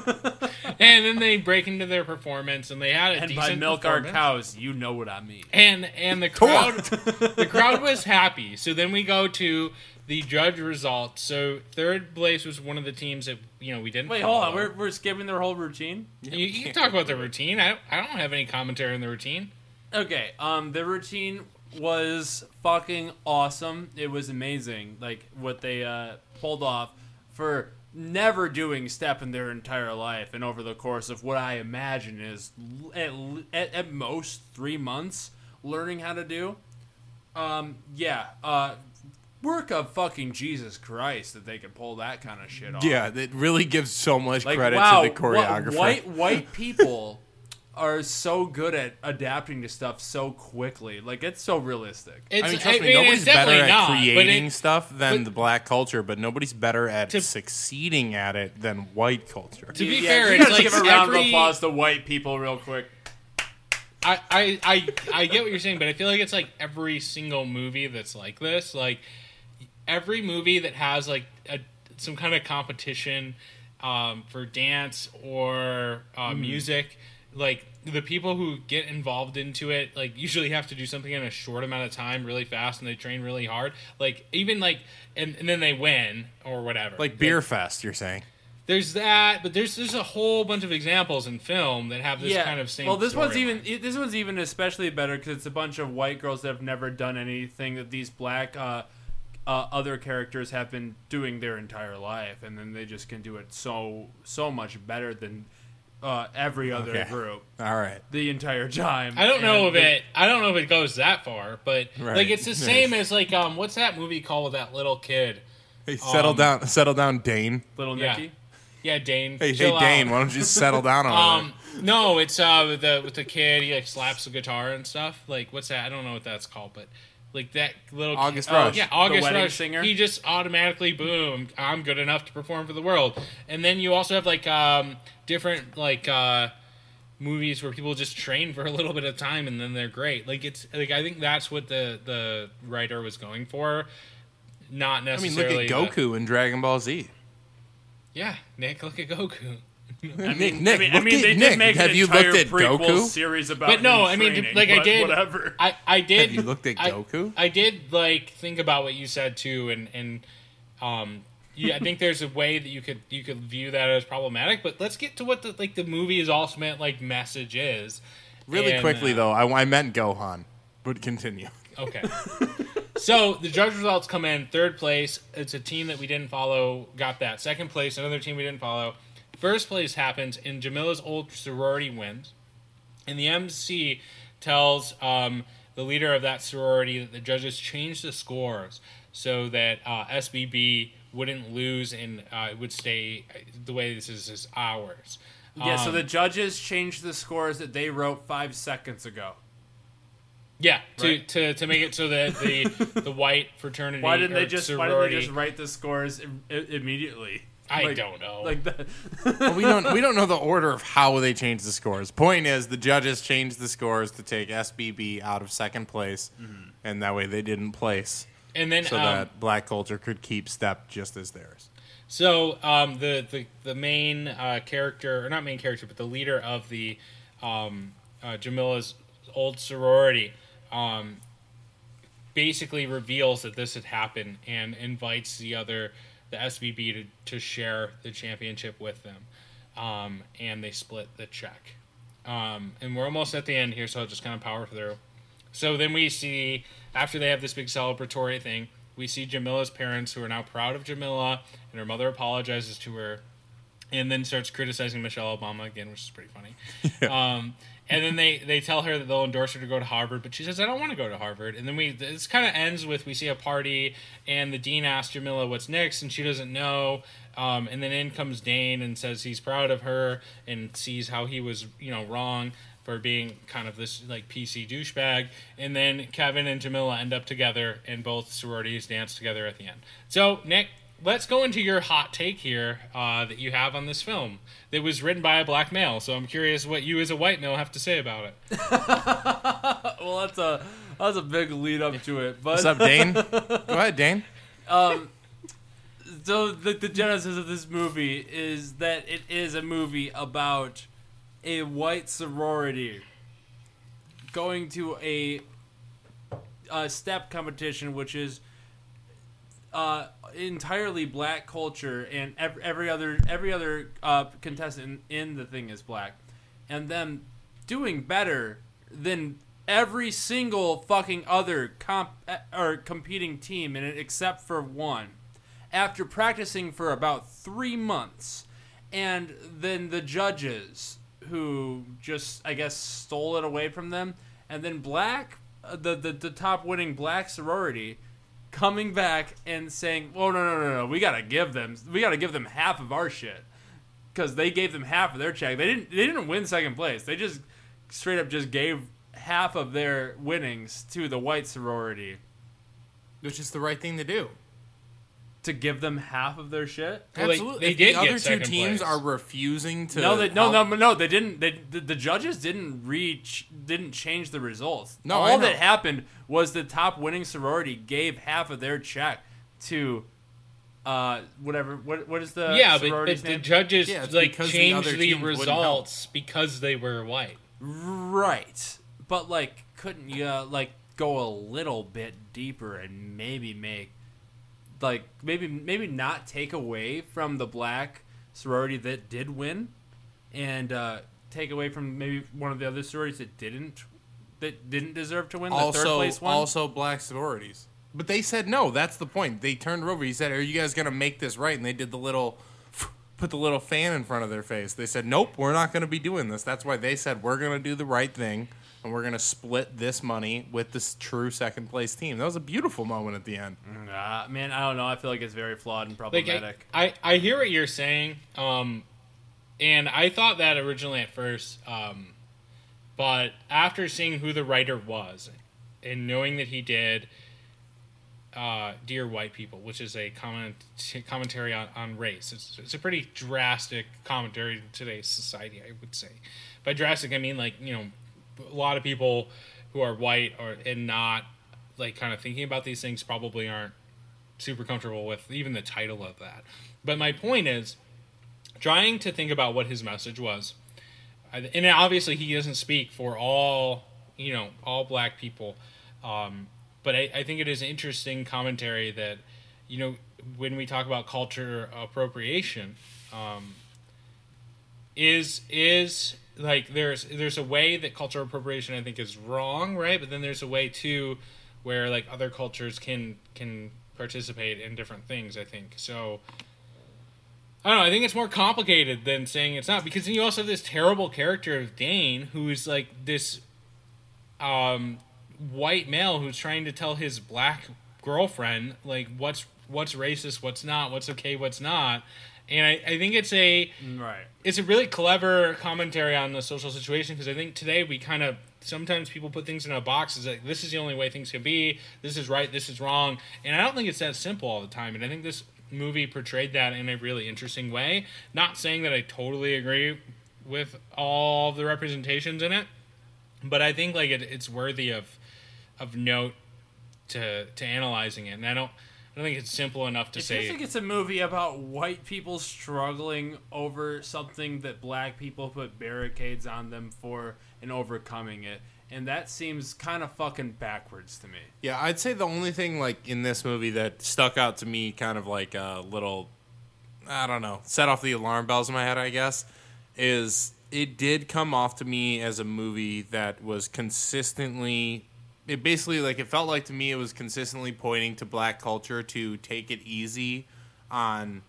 and then they break into their performance and they had a and decent by milk our cows, you know what I mean. and and the crowd the crowd was happy so then we go to the judge results so third place was one of the teams that you know we didn't Wait, hold on. We're, we're skipping their whole routine. you, you can talk about the routine I don't, I don't have any commentary on the routine Okay. Um, the routine was fucking awesome. It was amazing, like what they uh, pulled off for never doing step in their entire life, and over the course of what I imagine is at, at, at most three months learning how to do. Um, yeah, uh, work of fucking Jesus Christ that they could pull that kind of shit off. Yeah, it really gives so much Like credit wow, to the choreographer. wh- white white people are so good at adapting to stuff so quickly. Like it's so realistic. It's, I mean, trust me, it's nobody's better at not, creating it- stuff than but- the black culture, but nobody's better at To- succeeding at it than white culture. To be Yeah, fair, we it's gotta like give a round every- of applause to white people real quick. I, I, I, I get what you're saying, but I feel like it's like every single movie that's like this. Like every movie that has like a, some kind of competition um, for dance or uh, Hmm. music, like the people who get involved into it, like usually have to do something in a short amount of time, really fast, and they train really hard. Like even like, and, and then they win or whatever. Like Beerfest, you're saying? There's that, but there's there's a whole bunch of examples in film that have this yeah. kind of same. well, this one's storyline. even this one's even especially better because it's a bunch of white girls that have never done anything that these black uh, uh, other characters have been doing their entire life, and then they just can do it so so much better than uh, every other Okay. group All right. the entire time. I don't know if And they- it. I don't know if it goes that far, but Right. like it's the same as like um, what's that movie called with that little kid? Hey, settle Um, down, settle down, Dane. Little Yeah. Nicky. Yeah, Dane. Hey, hey, chill out. Dane, why don't you settle down on Um, no, it's uh with the with the kid. He like slaps the guitar and stuff. Like what's that? I don't know what that's called, but like that little August Rush. yeah, August Rush. singer? He just automatically boom. I'm good enough to perform for the world. And then you also have like um different like uh movies where people just train for a little bit of time and then they're great. Like it's like I think that's what the the writer was going for. Not necessarily. I mean, look at the- Goku in Dragon Ball Z. yeah, Nick, look at Goku. I Nick, mean, Nick, I mean, look I mean at they Nick. make Have an you entire looked at prequel Goku? series about But no, him I mean, training, like I but did. whatever. I I did. Have you looked at I- Goku? I, did like think about what you said too, and and um, yeah, I think there's a way that you could you could view that as problematic. But let's get to what the like the movie's ultimate like message is. Really And, quickly, uh, though, I, I meant Gohan, but continue. Okay. so the judge results come in third place. It's a team that we didn't follow. Got that second place. Another team we didn't follow. First place happens, and Jamila's old sorority wins. And the MC tells um, the leader of that sorority that the judges changed the scores so that uh, SBB wouldn't lose and uh, it would stay the way this is is ours. Yeah, so Um, the judges changed the scores that they wrote five seconds ago. yeah to, Right. to, to make it so that the the white fraternity Why didn't they just sorority, Why didn't they just write the scores im- immediately? I Like- don't know. Like that. Well, we don't we don't know the order of how they changed the scores. Point is, the judges changed the scores to take SBB out of second place, and that way they didn't place, and then so um, that black culture could keep step just as theirs. So um, the the the main uh, character, or not main character, but the leader of the um, uh, Jamila's old sorority, um, basically reveals that this had happened and invites the other, the SBB, to to share the championship with them, um, and they split the check. Um, and we're almost at the end here, so I'll just kind of power through. So then we see after they have this big celebratory thing, we see Jamila's parents who are now proud of Jamila, and her mother apologizes to her, and then starts criticizing Michelle Obama again, which is pretty funny. Um, and then they they tell her that they'll endorse her to go to Harvard, but she says, "I don't want to go to Harvard." And then we this kind of ends with we see a party, and the dean asks Jamila what's next, and she doesn't know. Um, and then in comes Dane and says he's proud of her and sees how he was you know wrong for being kind of this like PC douchebag. And then Kevin and Jamila end up together, and both sororities dance together at the end. So Nick, let's go into your hot take here uh, that you have on this film that was written by a black male. So I'm curious what you as a white male have to say about it. well, that's a that's a big lead up to it. But What's up, Dane? Go ahead, Dane. so the, the genesis of this movie is that it is a movie about a white sorority going to a, a step competition, which is uh, entirely black culture, and every, other every other uh, contestant in, the thing is black, and them doing better than every single fucking other comp uh, or competing team in it except for one. After practicing for about three months and then the judges who just i guess stole it away from them. And then black uh, the, the, the top winning black sorority coming back and saying oh no no no no we gotta give them we gotta give them half of our shit. Because they gave them half of their check. They didn't they didn't win second place. They just straight up just gave half of their winnings to the white sorority. Which is the right thing to do. To give them half of their shit. Well, they- Absolutely. they if did the get other two second teams place. are refusing to. No, they, no, help- no, no. They didn't. They the, the judges didn't reach, didn't change the results. No, all that happened was the top winning sorority gave half of their check to, uh, whatever. What what is the yeah, but, sorority's but the judges Yeah, like because the changed the, results because they were white. right, but like, couldn't you uh, like go a little bit deeper and maybe make like maybe maybe not take away from the black sorority that did win and uh, take away from maybe one of the other sororities that didn't that didn't deserve to win the third place one. also black sororities. But they said no. That's the point. They turned over. He said, "Are you guys gonna make this right?" And they did the little, put the little fan in front of their face. They said, "Nope, we're not gonna be doing this." That's why they said we're gonna do the right thing and we're gonna split this money with this true second place team. That was a beautiful moment at the end. Uh, man, I don't know. I feel like it's very flawed and Like problematic. I, I, I hear what you're saying, um, and I thought that originally at first, um, but after seeing who the writer was and knowing that he did uh, "Dear White People," which is a comment commentary on, on race, it's, it's a pretty drastic commentary in today's society, I would say. By drastic, I mean like you know, a lot of people who are white or and not like kind of thinking about these things probably aren't super comfortable with even the title of that. But my point is trying to think about what his message was. And obviously he doesn't speak for all, you know, all black people. Um, but I, I think it is interesting commentary that, you know, when we talk about culture appropriation, um, is is like there's there's a way that cultural appropriation I think is wrong, right? But then there's a way too where like other cultures can can participate in different things. I think so. I don't know. I think it's more complicated than saying it's not because then you also have this terrible character of Dane, who is like this um, white male who's trying to tell his black girlfriend like what's what's racist, what's not, what's okay, what's not. And I, I think it's a right. it's a really clever commentary on the social situation because I think today we kind of sometimes people put things in a box as like this is the only way things can be, this is right, this is wrong, and I don't think it's that simple all the time. And I think this movie portrayed that in a really interesting way. Not saying that I totally agree with all the representations in it, but I think like it, it's worthy of of note to to analyzing it. And I don't I don't think it's simple enough to It say I think it's a movie about white people struggling over something that black people put barricades on them for and overcoming it. And that seems kind of fucking backwards to me. Yeah, I'd say the only thing like in this movie that stuck out to me, kind of like a little, I don't know, set off the alarm bells in my head, I guess, is it did come off to me as a movie that was consistently. It basically like it felt like to me it was consistently pointing to black culture to take it easy on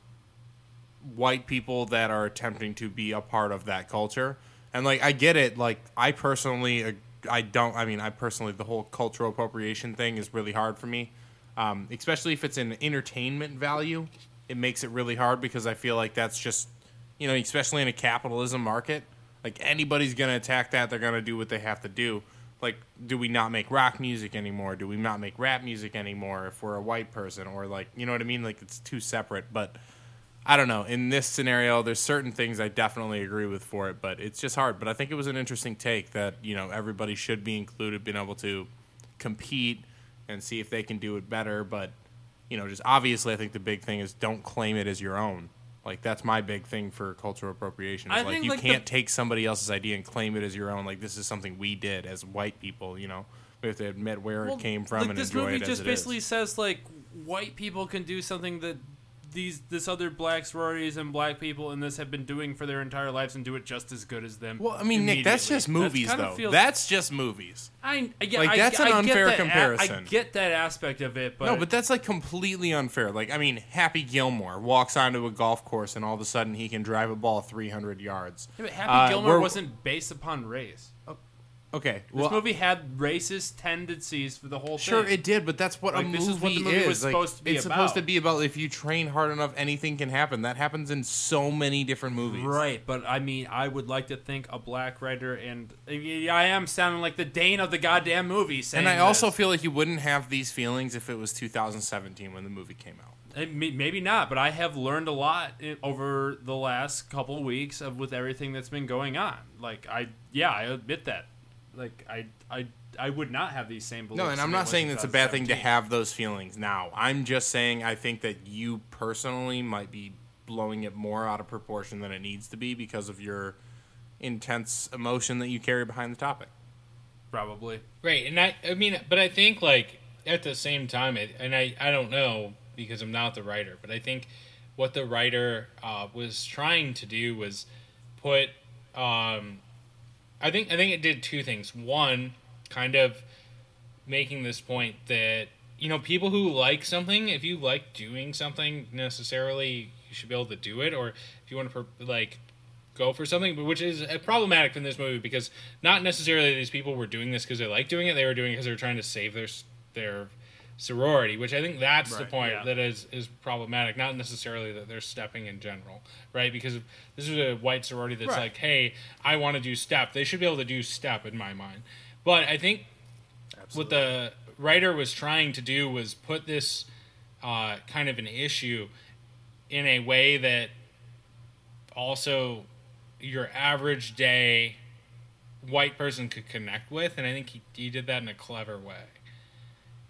white people that are attempting to be a part of that culture. And like I get it, like I personally I don't I mean I personally the whole cultural appropriation thing is really hard for me. Um, especially if it's an entertainment value, it makes it really hard because I feel like that's just you know, especially in a capitalism market, like anybody's going to attack that, they're going to do what they have to do. Like do we not make rock music anymore? Do we not make rap music anymore if we're a white person or like, you know what I mean? Like it's too separate, but I don't know. In this scenario, there's certain things I definitely agree with for it, but it's just hard. But I think it was an interesting take that you know everybody should be included, being able to compete and see if they can do it better. But you know, just obviously, I think the big thing is don't claim it as your own. Like that's my big thing for cultural appropriation. Is I like think, you like, can't take somebody else's idea and claim it as your own. Like this is something we did as white people. You know, we have to admit where Well, it came from like and this enjoy movie it just basically is. says like white people can do something that these this other black sororities and black people in this have been doing for their entire lives and do it just as good as them. Well, I mean, Nick, that's just movies, kinda though. feels- That's just movies. I, I get, like, I- that's an I get unfair that a- comparison. I get that aspect of it, but no, but that's like completely unfair. Like, I mean, Happy Gilmore walks onto a golf course and all of a sudden he can drive a ball 300 yards. Yeah, but Happy Uh, Gilmore we're- wasn't based upon race. Okay, This well, movie had racist tendencies for the whole thing. Sure, thing. it did, but that's what a Like, movie this is what the movie is. was Like, supposed to be it's supposed to about. be about if you train hard enough, anything can happen. That happens in so many different movies. Right, but I mean, I would like to think a black writer, and I am sounding like the Dane of the goddamn movie. Saying And I also this. feel like you wouldn't have these feelings if it was 2017 when the movie came out. Eh, maybe not, but I have learned a lot over the last couple of weeks of with everything that's been going on. Like I, yeah, I admit that. Like I, I, I would not have these same beliefs. No, and I'm not was saying it's a bad thing to have those feelings now. I'm just saying I think that you personally might be blowing it more out of proportion than it needs to be because of your intense emotion that you carry behind the topic. Probably. Right, and I, I mean, but I think like at the same time, it, and I, I don't know because I'm not the writer, but I think what the writer uh, was trying to do was put, um, I think, I think it did two things. One, kind of making this point that you know people who like something, if you like doing something, necessarily you should be able to do it, or if you want to like go for something, which is uh, problematic in this movie because not necessarily these people were doing this because they like doing it; they were doing it because they were trying to save their their sorority, which I think that's the point yeah. that is is problematic. Not necessarily that they're stepping in general, right? Because this is a white sorority that's Right. like, "Hey, I want to do step," they should be able to do step in my mind. But I think what the writer was trying to do was put this uh, kind of an issue in a way that also your average day white person could connect with, and I think he, he did that in a clever way.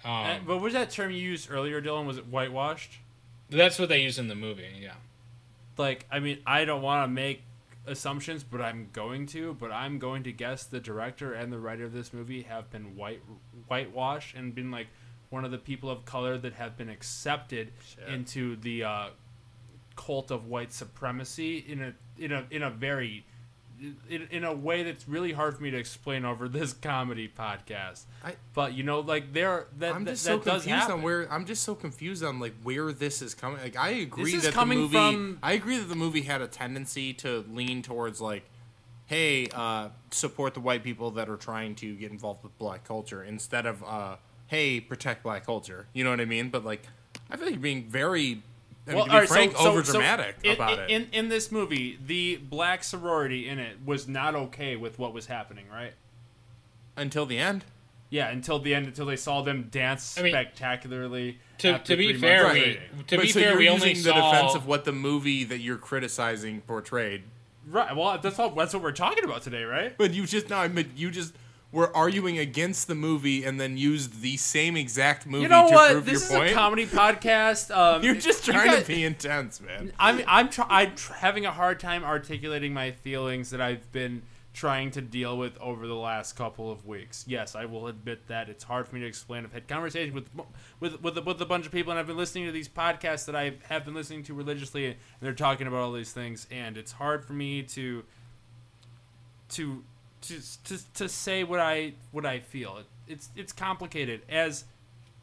Um, Uh, but what was that term you used earlier, Dylan? Was it whitewashed? that's what they use in the movie, yeah. Like, I mean, I don't want to make assumptions, but I'm going to. But I'm going to guess the director and the writer of this movie have been white whitewashed and been like one of the people of color that have been accepted into the uh, cult of white supremacy in a in a in a very in, in a way that's really hard for me to explain over this comedy podcast. I- but you know, like there that I'm that, just that so does confused on where I'm just so confused on like where this is coming. Like I agree is that coming the movie from- I agree that the movie had a tendency to lean towards like hey, uh, support the white people that are trying to get involved with black culture instead of uh, hey, protect black culture. You know what I mean? But like I feel like you're being very I mean, to be all right, frank, so- so- over so dramatic in, about in, it. In, in this movie, the black sorority in it was not okay with what was happening, right? Until the end. Yeah, until the end, until they saw them dance I mean, spectacularly. to- to be fair, months we- dating. To but be so fair, you're we only using the saw- defense of what the movie that you're criticizing portrayed. right. Well, that's all. That's what we're talking about today, right? But you just no, I mean you just were arguing against the movie and then used the same exact movie You know to what? prove This your is point. a comedy podcast. Um, You're just you trying guys- to be intense, man. I'm I'm try- I'm tr- having a hard time articulating my feelings that I've been trying to deal with over the last couple of weeks. Yes, I will admit that it's hard for me to explain. I've had conversations with with with, with a bunch of people, and I've been listening to these podcasts that I have been listening to religiously, and they're talking about all these things, and it's hard for me to to to to, to say what I what I feel. It, it's it's complicated as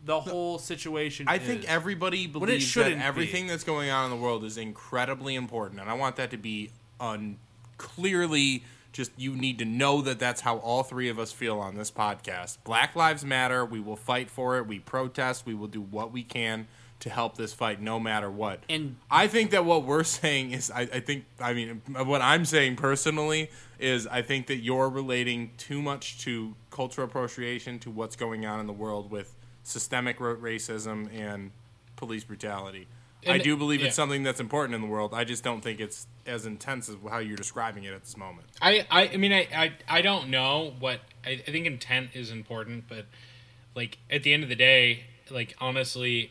the whole situation. I think is. everybody it believes that shouldn't be. everything that's going on in the world is incredibly important, and I want that to be un- clearly just you need to know that that's how all three of us feel on this podcast. Black Lives Matter. We will fight for it. We protest. We will do what we can to help this fight, no matter what. And- I think that what we're saying is, I, I think, I mean, what I'm saying personally is, I think that you're relating too much to cultural appropriation to what's going on in the world with systemic racism and police brutality. I do believe yeah. it's something that's important in the world. I just don't think it's as intense as how you're describing it at this moment. I, I, I mean, I, I, I don't know what I, I think intent is important, but like at the end of the day, like honestly,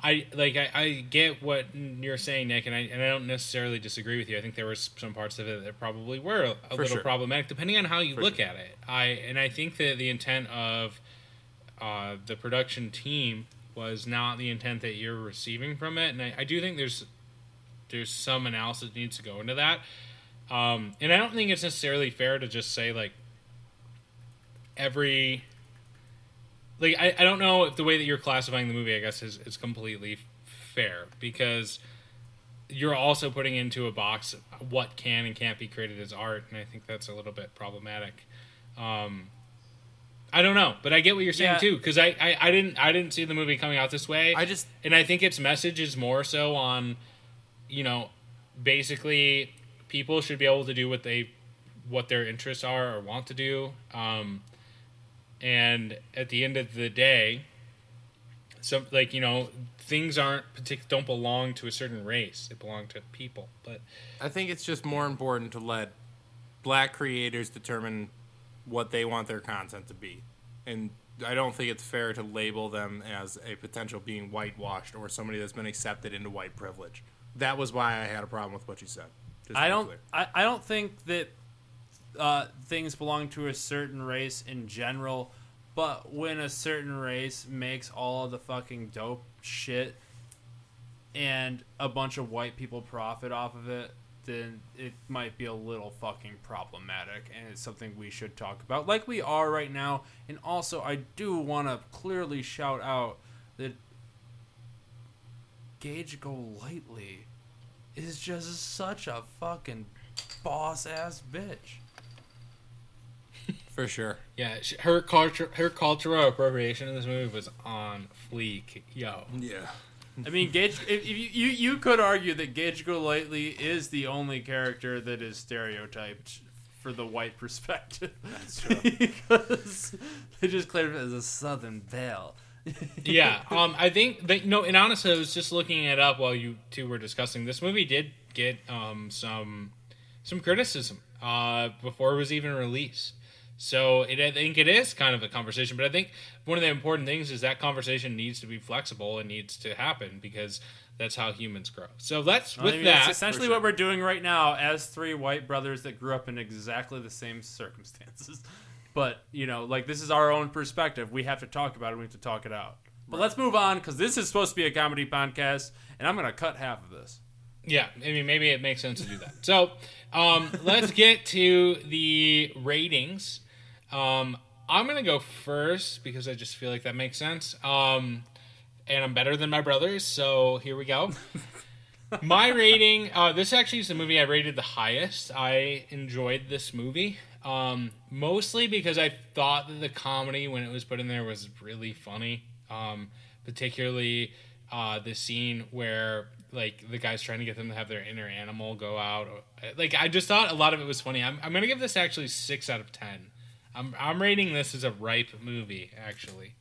I like I, I get what you're saying, Nick, and I and I don't necessarily disagree with you. I think there were some parts of it that probably were a, little sure. problematic, depending on how you For look sure. at it. I and I think that the intent of uh, the production team was not the intent that you're receiving from it, and I, I do think there's there's some analysis that needs to go into that. Um, and I don't think it's necessarily fair to just say like every like I, I don't know if the way that you're classifying the movie I guess is, is completely fair because you're also putting into a box what can and can't be created as art and I think that's a little bit problematic. Um, I don't know, but I get what you're saying Yeah. too because I, I, I didn't I didn't see the movie coming out this way. I just and I think its message is more so on, you know, basically people should be able to do what they, what their interests are or want to do. Um, and at the end of the day, some like you know things aren't partic- don't belong to a certain race; they belong to people. But I think it's just more important to let black creators determine what they want their content to be. And I don't think it's fair to label them as a potential being whitewashed or somebody that's been accepted into white privilege. That was why I had a problem with what you said. Just I don't. I, I don't think that uh, things belong to a certain race in general, but when a certain race makes all of the fucking dope shit, and a bunch of white people profit off of it, then it might be a little fucking problematic, and it's something we should talk about, like we are right now. And also, I do want to clearly shout out that Gage Golightly is just such a fucking boss ass bitch. For sure. yeah, sh- her culture her cultural appropriation in this movie was on fleek. Yo, Yeah. I mean, Gage. If, if you, you you could argue that Gage Golightly is the only character that is stereotyped for the white perspective. That's true. because they just claim it as a Southern belle. yeah, um, I think that you know, and honestly, I was just looking it up while you two were discussing. This movie did get um, some some criticism uh, before it was even released. So it, I think it is kind of a conversation, but I think one of the important things is that conversation needs to be flexible and needs to happen because that's how humans grow. So let's I with mean, that. that's essentially sure. what we're doing right now as three white brothers that grew up in exactly the same circumstances. But, you know, like this is our own perspective. We have to talk about it. We have to talk it out. But let's move on because this is supposed to be a comedy podcast, and I'm going to cut half of this. Yeah, I mean, maybe it makes sense to do that. So, um, let's get to the ratings. Um, I'm gonna go first because I just feel like that makes sense. Um, and I'm better than my brothers, so here we go. my rating. Uh, this actually is the movie I rated the highest. I enjoyed this movie. Um, mostly because I thought that the comedy when it was put in there was really funny. Um, particularly uh, the scene where like the guy's trying to get them to have their inner animal go out. Like I just thought a lot of it was funny. I'm I'm gonna give this actually six out of ten. I'm I'm rating this as a ripe movie actually.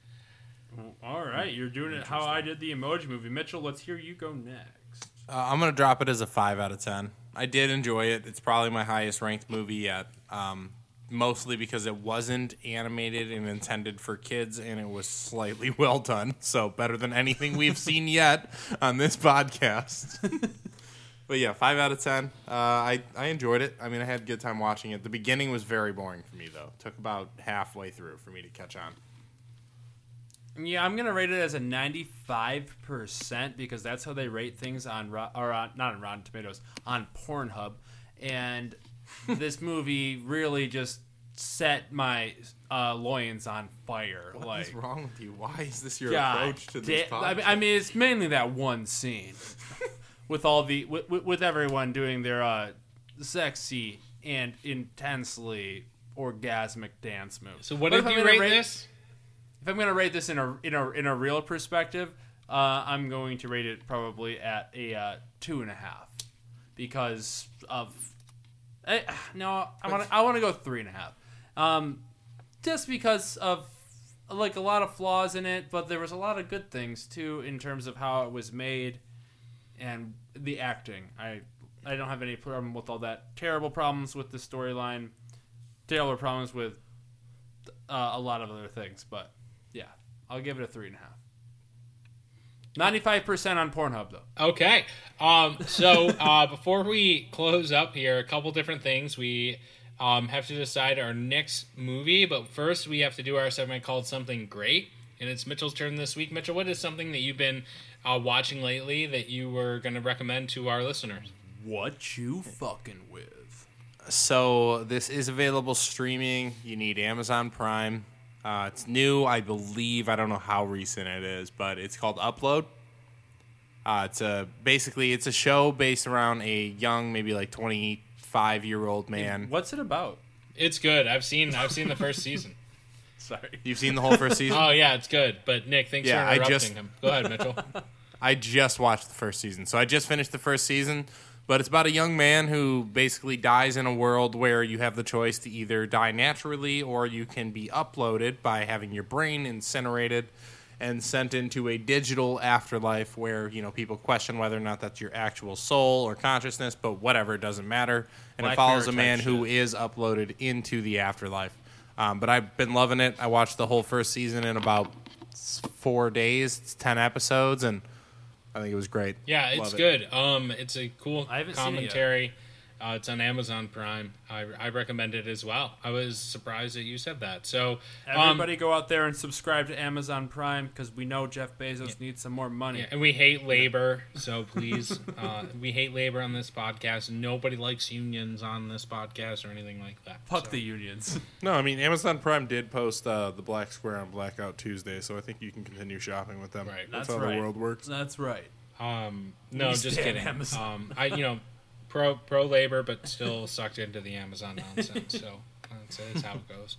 All right, you're doing it how I did the emoji movie. Mitchell, let's hear you go next. Uh, I'm gonna drop it as a five out of ten. I did enjoy it. It's probably my highest ranked movie yet. Um, mostly because it wasn't animated and intended for kids, and it was slightly well done. So better than anything we've seen yet on this podcast. but yeah, five out of ten. Uh, I I enjoyed it. I mean, I had a good time watching it. The beginning was very boring for me though. took about halfway through for me to catch on. Yeah, I'm gonna rate it as a 95 percent because that's how they rate things on or on, not on Rotten Tomatoes on Pornhub, and this movie really just set my uh, loins on fire. What like, is wrong with you? Why is this your God approach to this da- podcast? I mean, I mean, it's mainly that one scene with all the with, with- everyone doing their uh, sexy and intensely orgasmic dance moves. So what But did you gonna rate this? If I'm gonna rate this in a in a in a real perspective, uh, I'm going to rate it probably at a uh, two and a half because of eh, no, I want to I want to go three and a half, um, just because of like a lot of flaws in it, but there was a lot of good things too in terms of how it was made and the acting. I I don't have any problem with all that. Terrible problems with the storyline. Terrible problems with uh, a lot of other things, but yeah, I'll give it a three and a half. Ninety-five percent on Pornhub though. Okay. Um, so uh, before we close up here, a couple different things. We um, have to decide our next movie, but first we have to do our segment called Something Great. and it's Mitchell's turn this week. Mitchell, what is something that you've been uh, watching lately that you were going to recommend to our listeners? What you fucking with? So this is available streaming. You need Amazon Prime. Uh, it's new, I believe. I don't know how recent it is, but it's called Upload. Uh, it's a basically it's a show based around a young, maybe like twenty five year old man. What's it about? It's good. I've seen I've seen the first season. Sorry. You've seen the whole first season. Oh yeah, it's good. But Nick, thanks Yeah, for I interrupting just- him. Go ahead, Mitchell. I just watched the first season. So I just finished the first season, but it's about a young man who basically dies in a world where you have the choice to either die naturally or you can be uploaded by having your brain incinerated and sent into a digital afterlife where, you know, people question whether or not that's your actual soul or consciousness, but whatever, it doesn't matter. And Black it follows a man who is uploaded into the afterlife. Um, but I've been loving it. I watched the whole first season in about four days. It's ten episodes, and I think it was great. Yeah, it's Love it. good. Um, it's a cool I haven't seen it yet. commentary. Uh, it's on Amazon Prime. I, I recommend it as well. I was surprised that you said that. So, um, Everybody go out there and subscribe to Amazon Prime because we know Jeff Bezos needs some more money. yeah, and we hate labor, so please, uh, we hate labor on this podcast. Nobody likes unions on this podcast or anything like that. Fuck so. the unions. No, I mean Amazon Prime did post uh, the Black Square on Blackout Tuesday, so I think you can continue shopping with them. Right. That's, That's how right. the world works. That's right. Um, no, just kidding. Amazon. Um, I you know, pro pro labor, but still sucked into the Amazon nonsense. So that's, that's how it goes.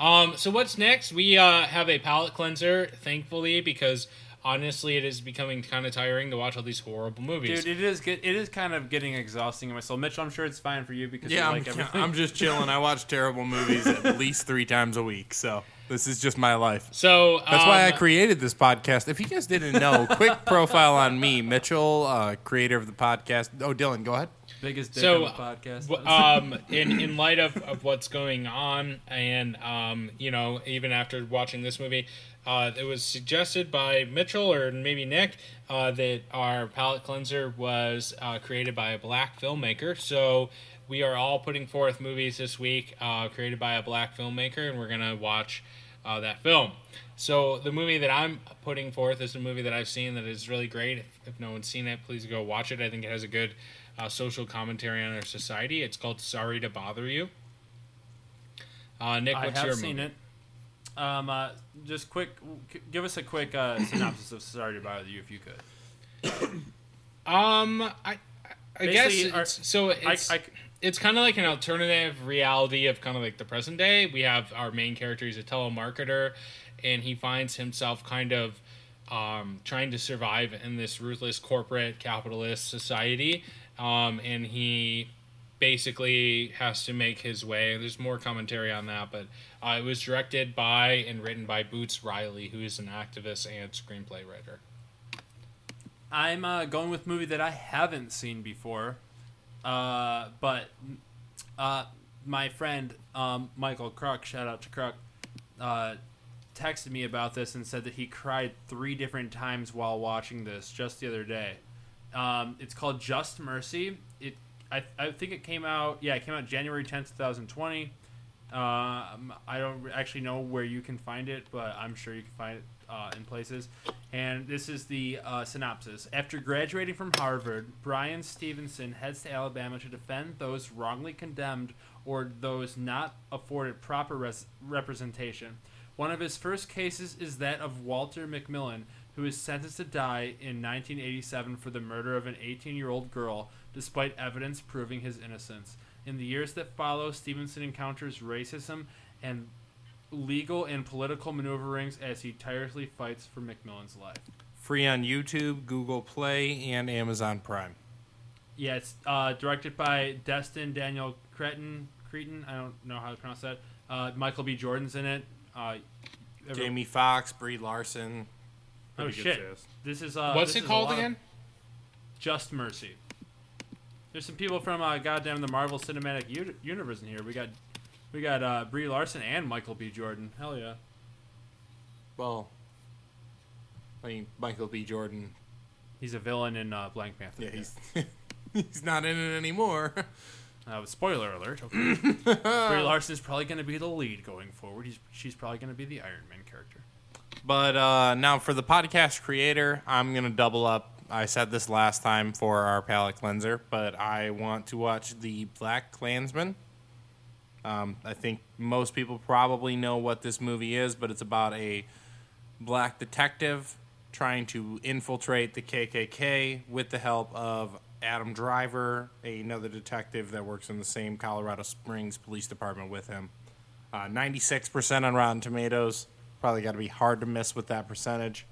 Um, so what's next? We uh, have a palate cleanser, thankfully, because honestly, it is becoming kind of tiring to watch all these horrible movies. Dude, it is get, it is kind of getting exhausting in my soul. Mitchell, I'm sure it's fine for you because Yeah, you I'm, like everything. I'm just chilling. I watch terrible movies at least three times a week, so this is just my life. so That's why I um, created this podcast. If you guys didn't know, quick profile on me, Mitchell, uh, creator of the podcast. Oh, Dylan, go ahead. Biggest dick So, on the podcast. um, in in light of, of what's going on, and um, you know, even after watching this movie, uh, it was suggested by Mitchell or maybe Nick uh, that our palate cleanser was uh, created by a black filmmaker. So we are all putting forth movies this week uh, created by a black filmmaker, and we're gonna watch uh, that film. So the movie that I'm putting forth is a movie that I've seen that is really great. If, if no one's seen it, please go watch it. I think it has a good uh, social commentary on our society. It's called Sorry to Bother You. Uh, Nick, I what's have your seen movie? it. Um, uh, just quick, give us a quick uh, synopsis of Sorry to Bother You, if you could. Um, I, I- I guess our- it's, so. It's, I, I, it's kind of like an alternative reality of kind of like the present day. We have our main character; he's a telemarketer, and he finds himself kind of um, trying to survive in this ruthless corporate capitalist society, um, and he basically has to make his way. There's more commentary on that, but uh, it was directed by and written by Boots Riley, who is an activist and screenplay writer. I'm uh, going with movie that I haven't seen before, uh, but uh, my friend um, Michael Kruk, shout out to Kruk, uh, texted me about this and said that he cried three different times while watching this just the other day. Um, it's called Just Mercy. It I, I think it came out yeah it came out January tenth two thousand twenty. Um, I don't actually know where you can find it, but I'm sure you can find it uh, in places. And this is the uh, synopsis. After graduating from Harvard, Bryan Stevenson heads to Alabama to defend those wrongly condemned or those not afforded proper res- representation. One of his first cases is that of Walter McMillian, who is sentenced to die in 1987 for the murder of an 18 year old girl, despite evidence proving his innocence. In the years that follow, Stevenson encounters racism and legal and political maneuverings as he tirelessly fights for McMillian's life. Free on YouTube, Google Play, and Amazon Prime. Yeah, it's uh, directed by Destin Daniel Cretton. Cretton, I don't know how to pronounce that. Uh, Michael B. Jordan's in it. Uh, ever- Jamie Foxx, Brie Larson. Oh good shit! cast. This is uh, What's this it is called again? Just Mercy. There's some people from uh, goddamn the Marvel Cinematic U- Universe in here. We got we got uh, Brie Larson and Michael B. Jordan. Hell yeah! Well, I mean, Michael B. Jordan. He's a villain in uh, Black Panther. Yeah, he's he's not in it anymore. Uh, spoiler alert. Okay. Brie Larson is probably going to be the lead going forward. He's, she's probably going to be the Iron Man character. But uh, now for the podcast creator, I'm gonna double up. I said this last time for our palate cleanser, but I want to watch the Black Klansman. Um, I think most people probably know what this movie is, but it's about a black detective trying to infiltrate the KKK with the help of Adam Driver, another detective that works in the same Colorado Springs Police Department with him. Uh, 96% on Rotten Tomatoes. Probably got to be hard to miss with that percentage.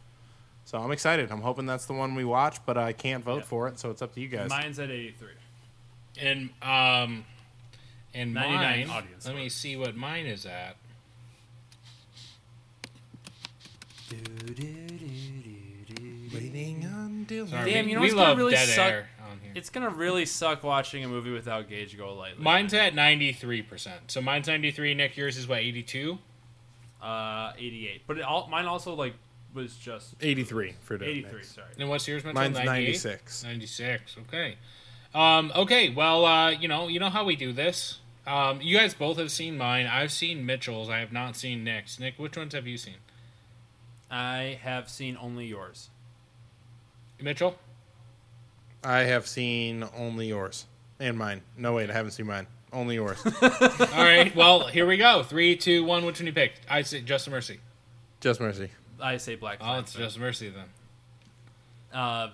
So I'm excited. I'm hoping that's the one we watch, but I can't vote Yeah. for it, so it's up to you guys. Mine's at 83. And um, and mine. audience let me see what mine is at. Waiting on Dylan. Sorry, Damn, we, you know we what's gonna really suck? on here. It's gonna really suck watching a movie without Gage Golightly. Mine's at ninety three percent. So mine's ninety three. Nick, yours is what eighty two. Uh 88, but it all, mine also like was just 83 for Dylan. 83. Sorry. And what's yours? Mitchell? Mine's 98? 96. 96. Okay. Um, okay. Well, uh, you know, you know how we do this. Um, you guys both have seen mine. I've seen Mitchell's. I have not seen Nick's. Nick, which ones have you seen? I have seen only yours. Mitchell. I have seen only yours and mine. No, wait, I haven't seen mine. Only yours. All right. Well, here we go. Three, two, one. Which one you pick? I say Just Mercy. Just Mercy. I say Black. Oh, it's Klansman. Just Mercy then. Uh,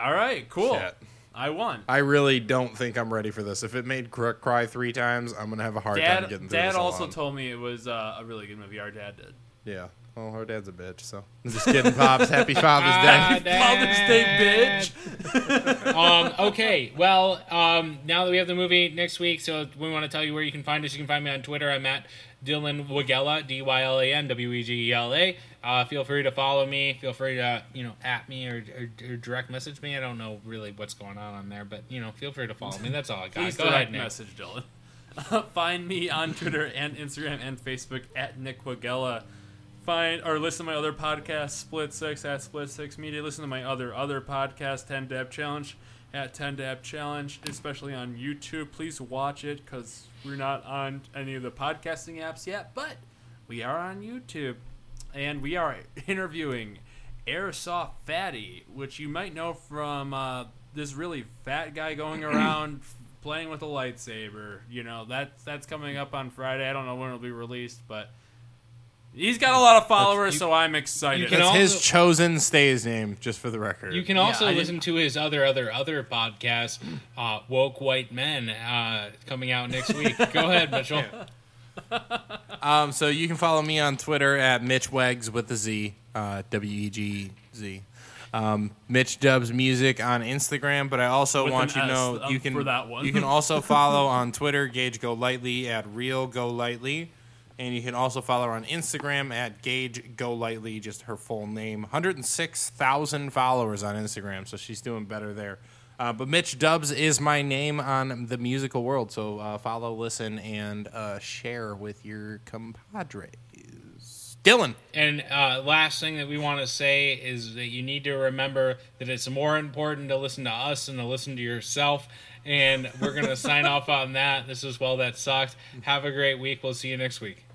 all right, cool. Shit. I won. I really don't think I'm ready for this. If it made cr- cry three times, I'm gonna have a hard time getting through Dad this also alone. told me it was uh, a really good movie. Our dad did. Yeah. Well, her dad's a bitch, so I'm just kidding, pops. Happy Father's Ah, Day. Father's Day, bitch. um, okay, well, um, now that we have the movie next week, so we want to tell you where you can find us. You can find me on Twitter. I'm at Dylan Wegela, D Y L A N W E G E L A. Uh, feel free to follow me. Feel free to you know at me or, or, or direct message me. I don't know really what's going on on there, but you know feel free to follow me. That's all I got. Please Go direct ahead, Nick. message Dylan. Find me on Twitter and Instagram and Facebook at Nick Wegela. Find or listen to my other podcast, Split Six at Split Six Media. Listen to my other other podcast, Ten Dab Challenge at Ten Dab Challenge, especially on YouTube. Please watch it because we're not on any of the podcasting apps yet, but we are on YouTube, and we are interviewing Airsoft Fatty, which you might know from uh, this really fat guy going around playing with a lightsaber. You know, that's that's coming up on Friday. I don't know when it'll be released, but he's got a lot of followers, you- so I'm excited. can That's also- his chosen stays name, just for the record. You can also I listen to his other other other podcast, uh, Woke White Men, uh, coming out next week. Go ahead, Mitchell. Um, so you can follow me on Twitter at Mitch Wegs with the Z, uh, W E G Z. Um, Mitch Dubs Music on Instagram, but I also With want you to know S, um, you can for that one. you can also follow on Twitter Gage Golightly at Real Go Lightly, and you can also follow her on Instagram at Gage Golightly, just her full name. 106,000 followers on Instagram, so she's doing better there. Uh, but Mitch Dubs is my name on the musical world, so uh, follow, listen, and uh, share with your compadres. Dylan. And uh, last thing that we want to say is that you need to remember that it's more important to listen to us than to listen to yourself. And we're going to sign off on that. This is Well That Sucked. Have a great week. We'll see you next week.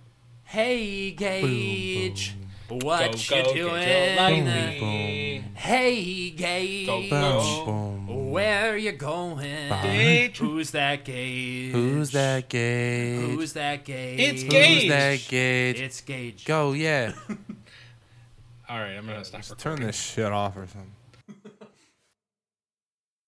Hey Gage, what Go, you go, doing? get. Hey Gage, Go, go. where you going? Gage. Who's that Gage? Who's that Gage? Who's that Gage? It's Gage. Who's Gage. that Gage? It's Gage. Go, yeah. All right, I'm going to stop Just recording. turn this shit off or something.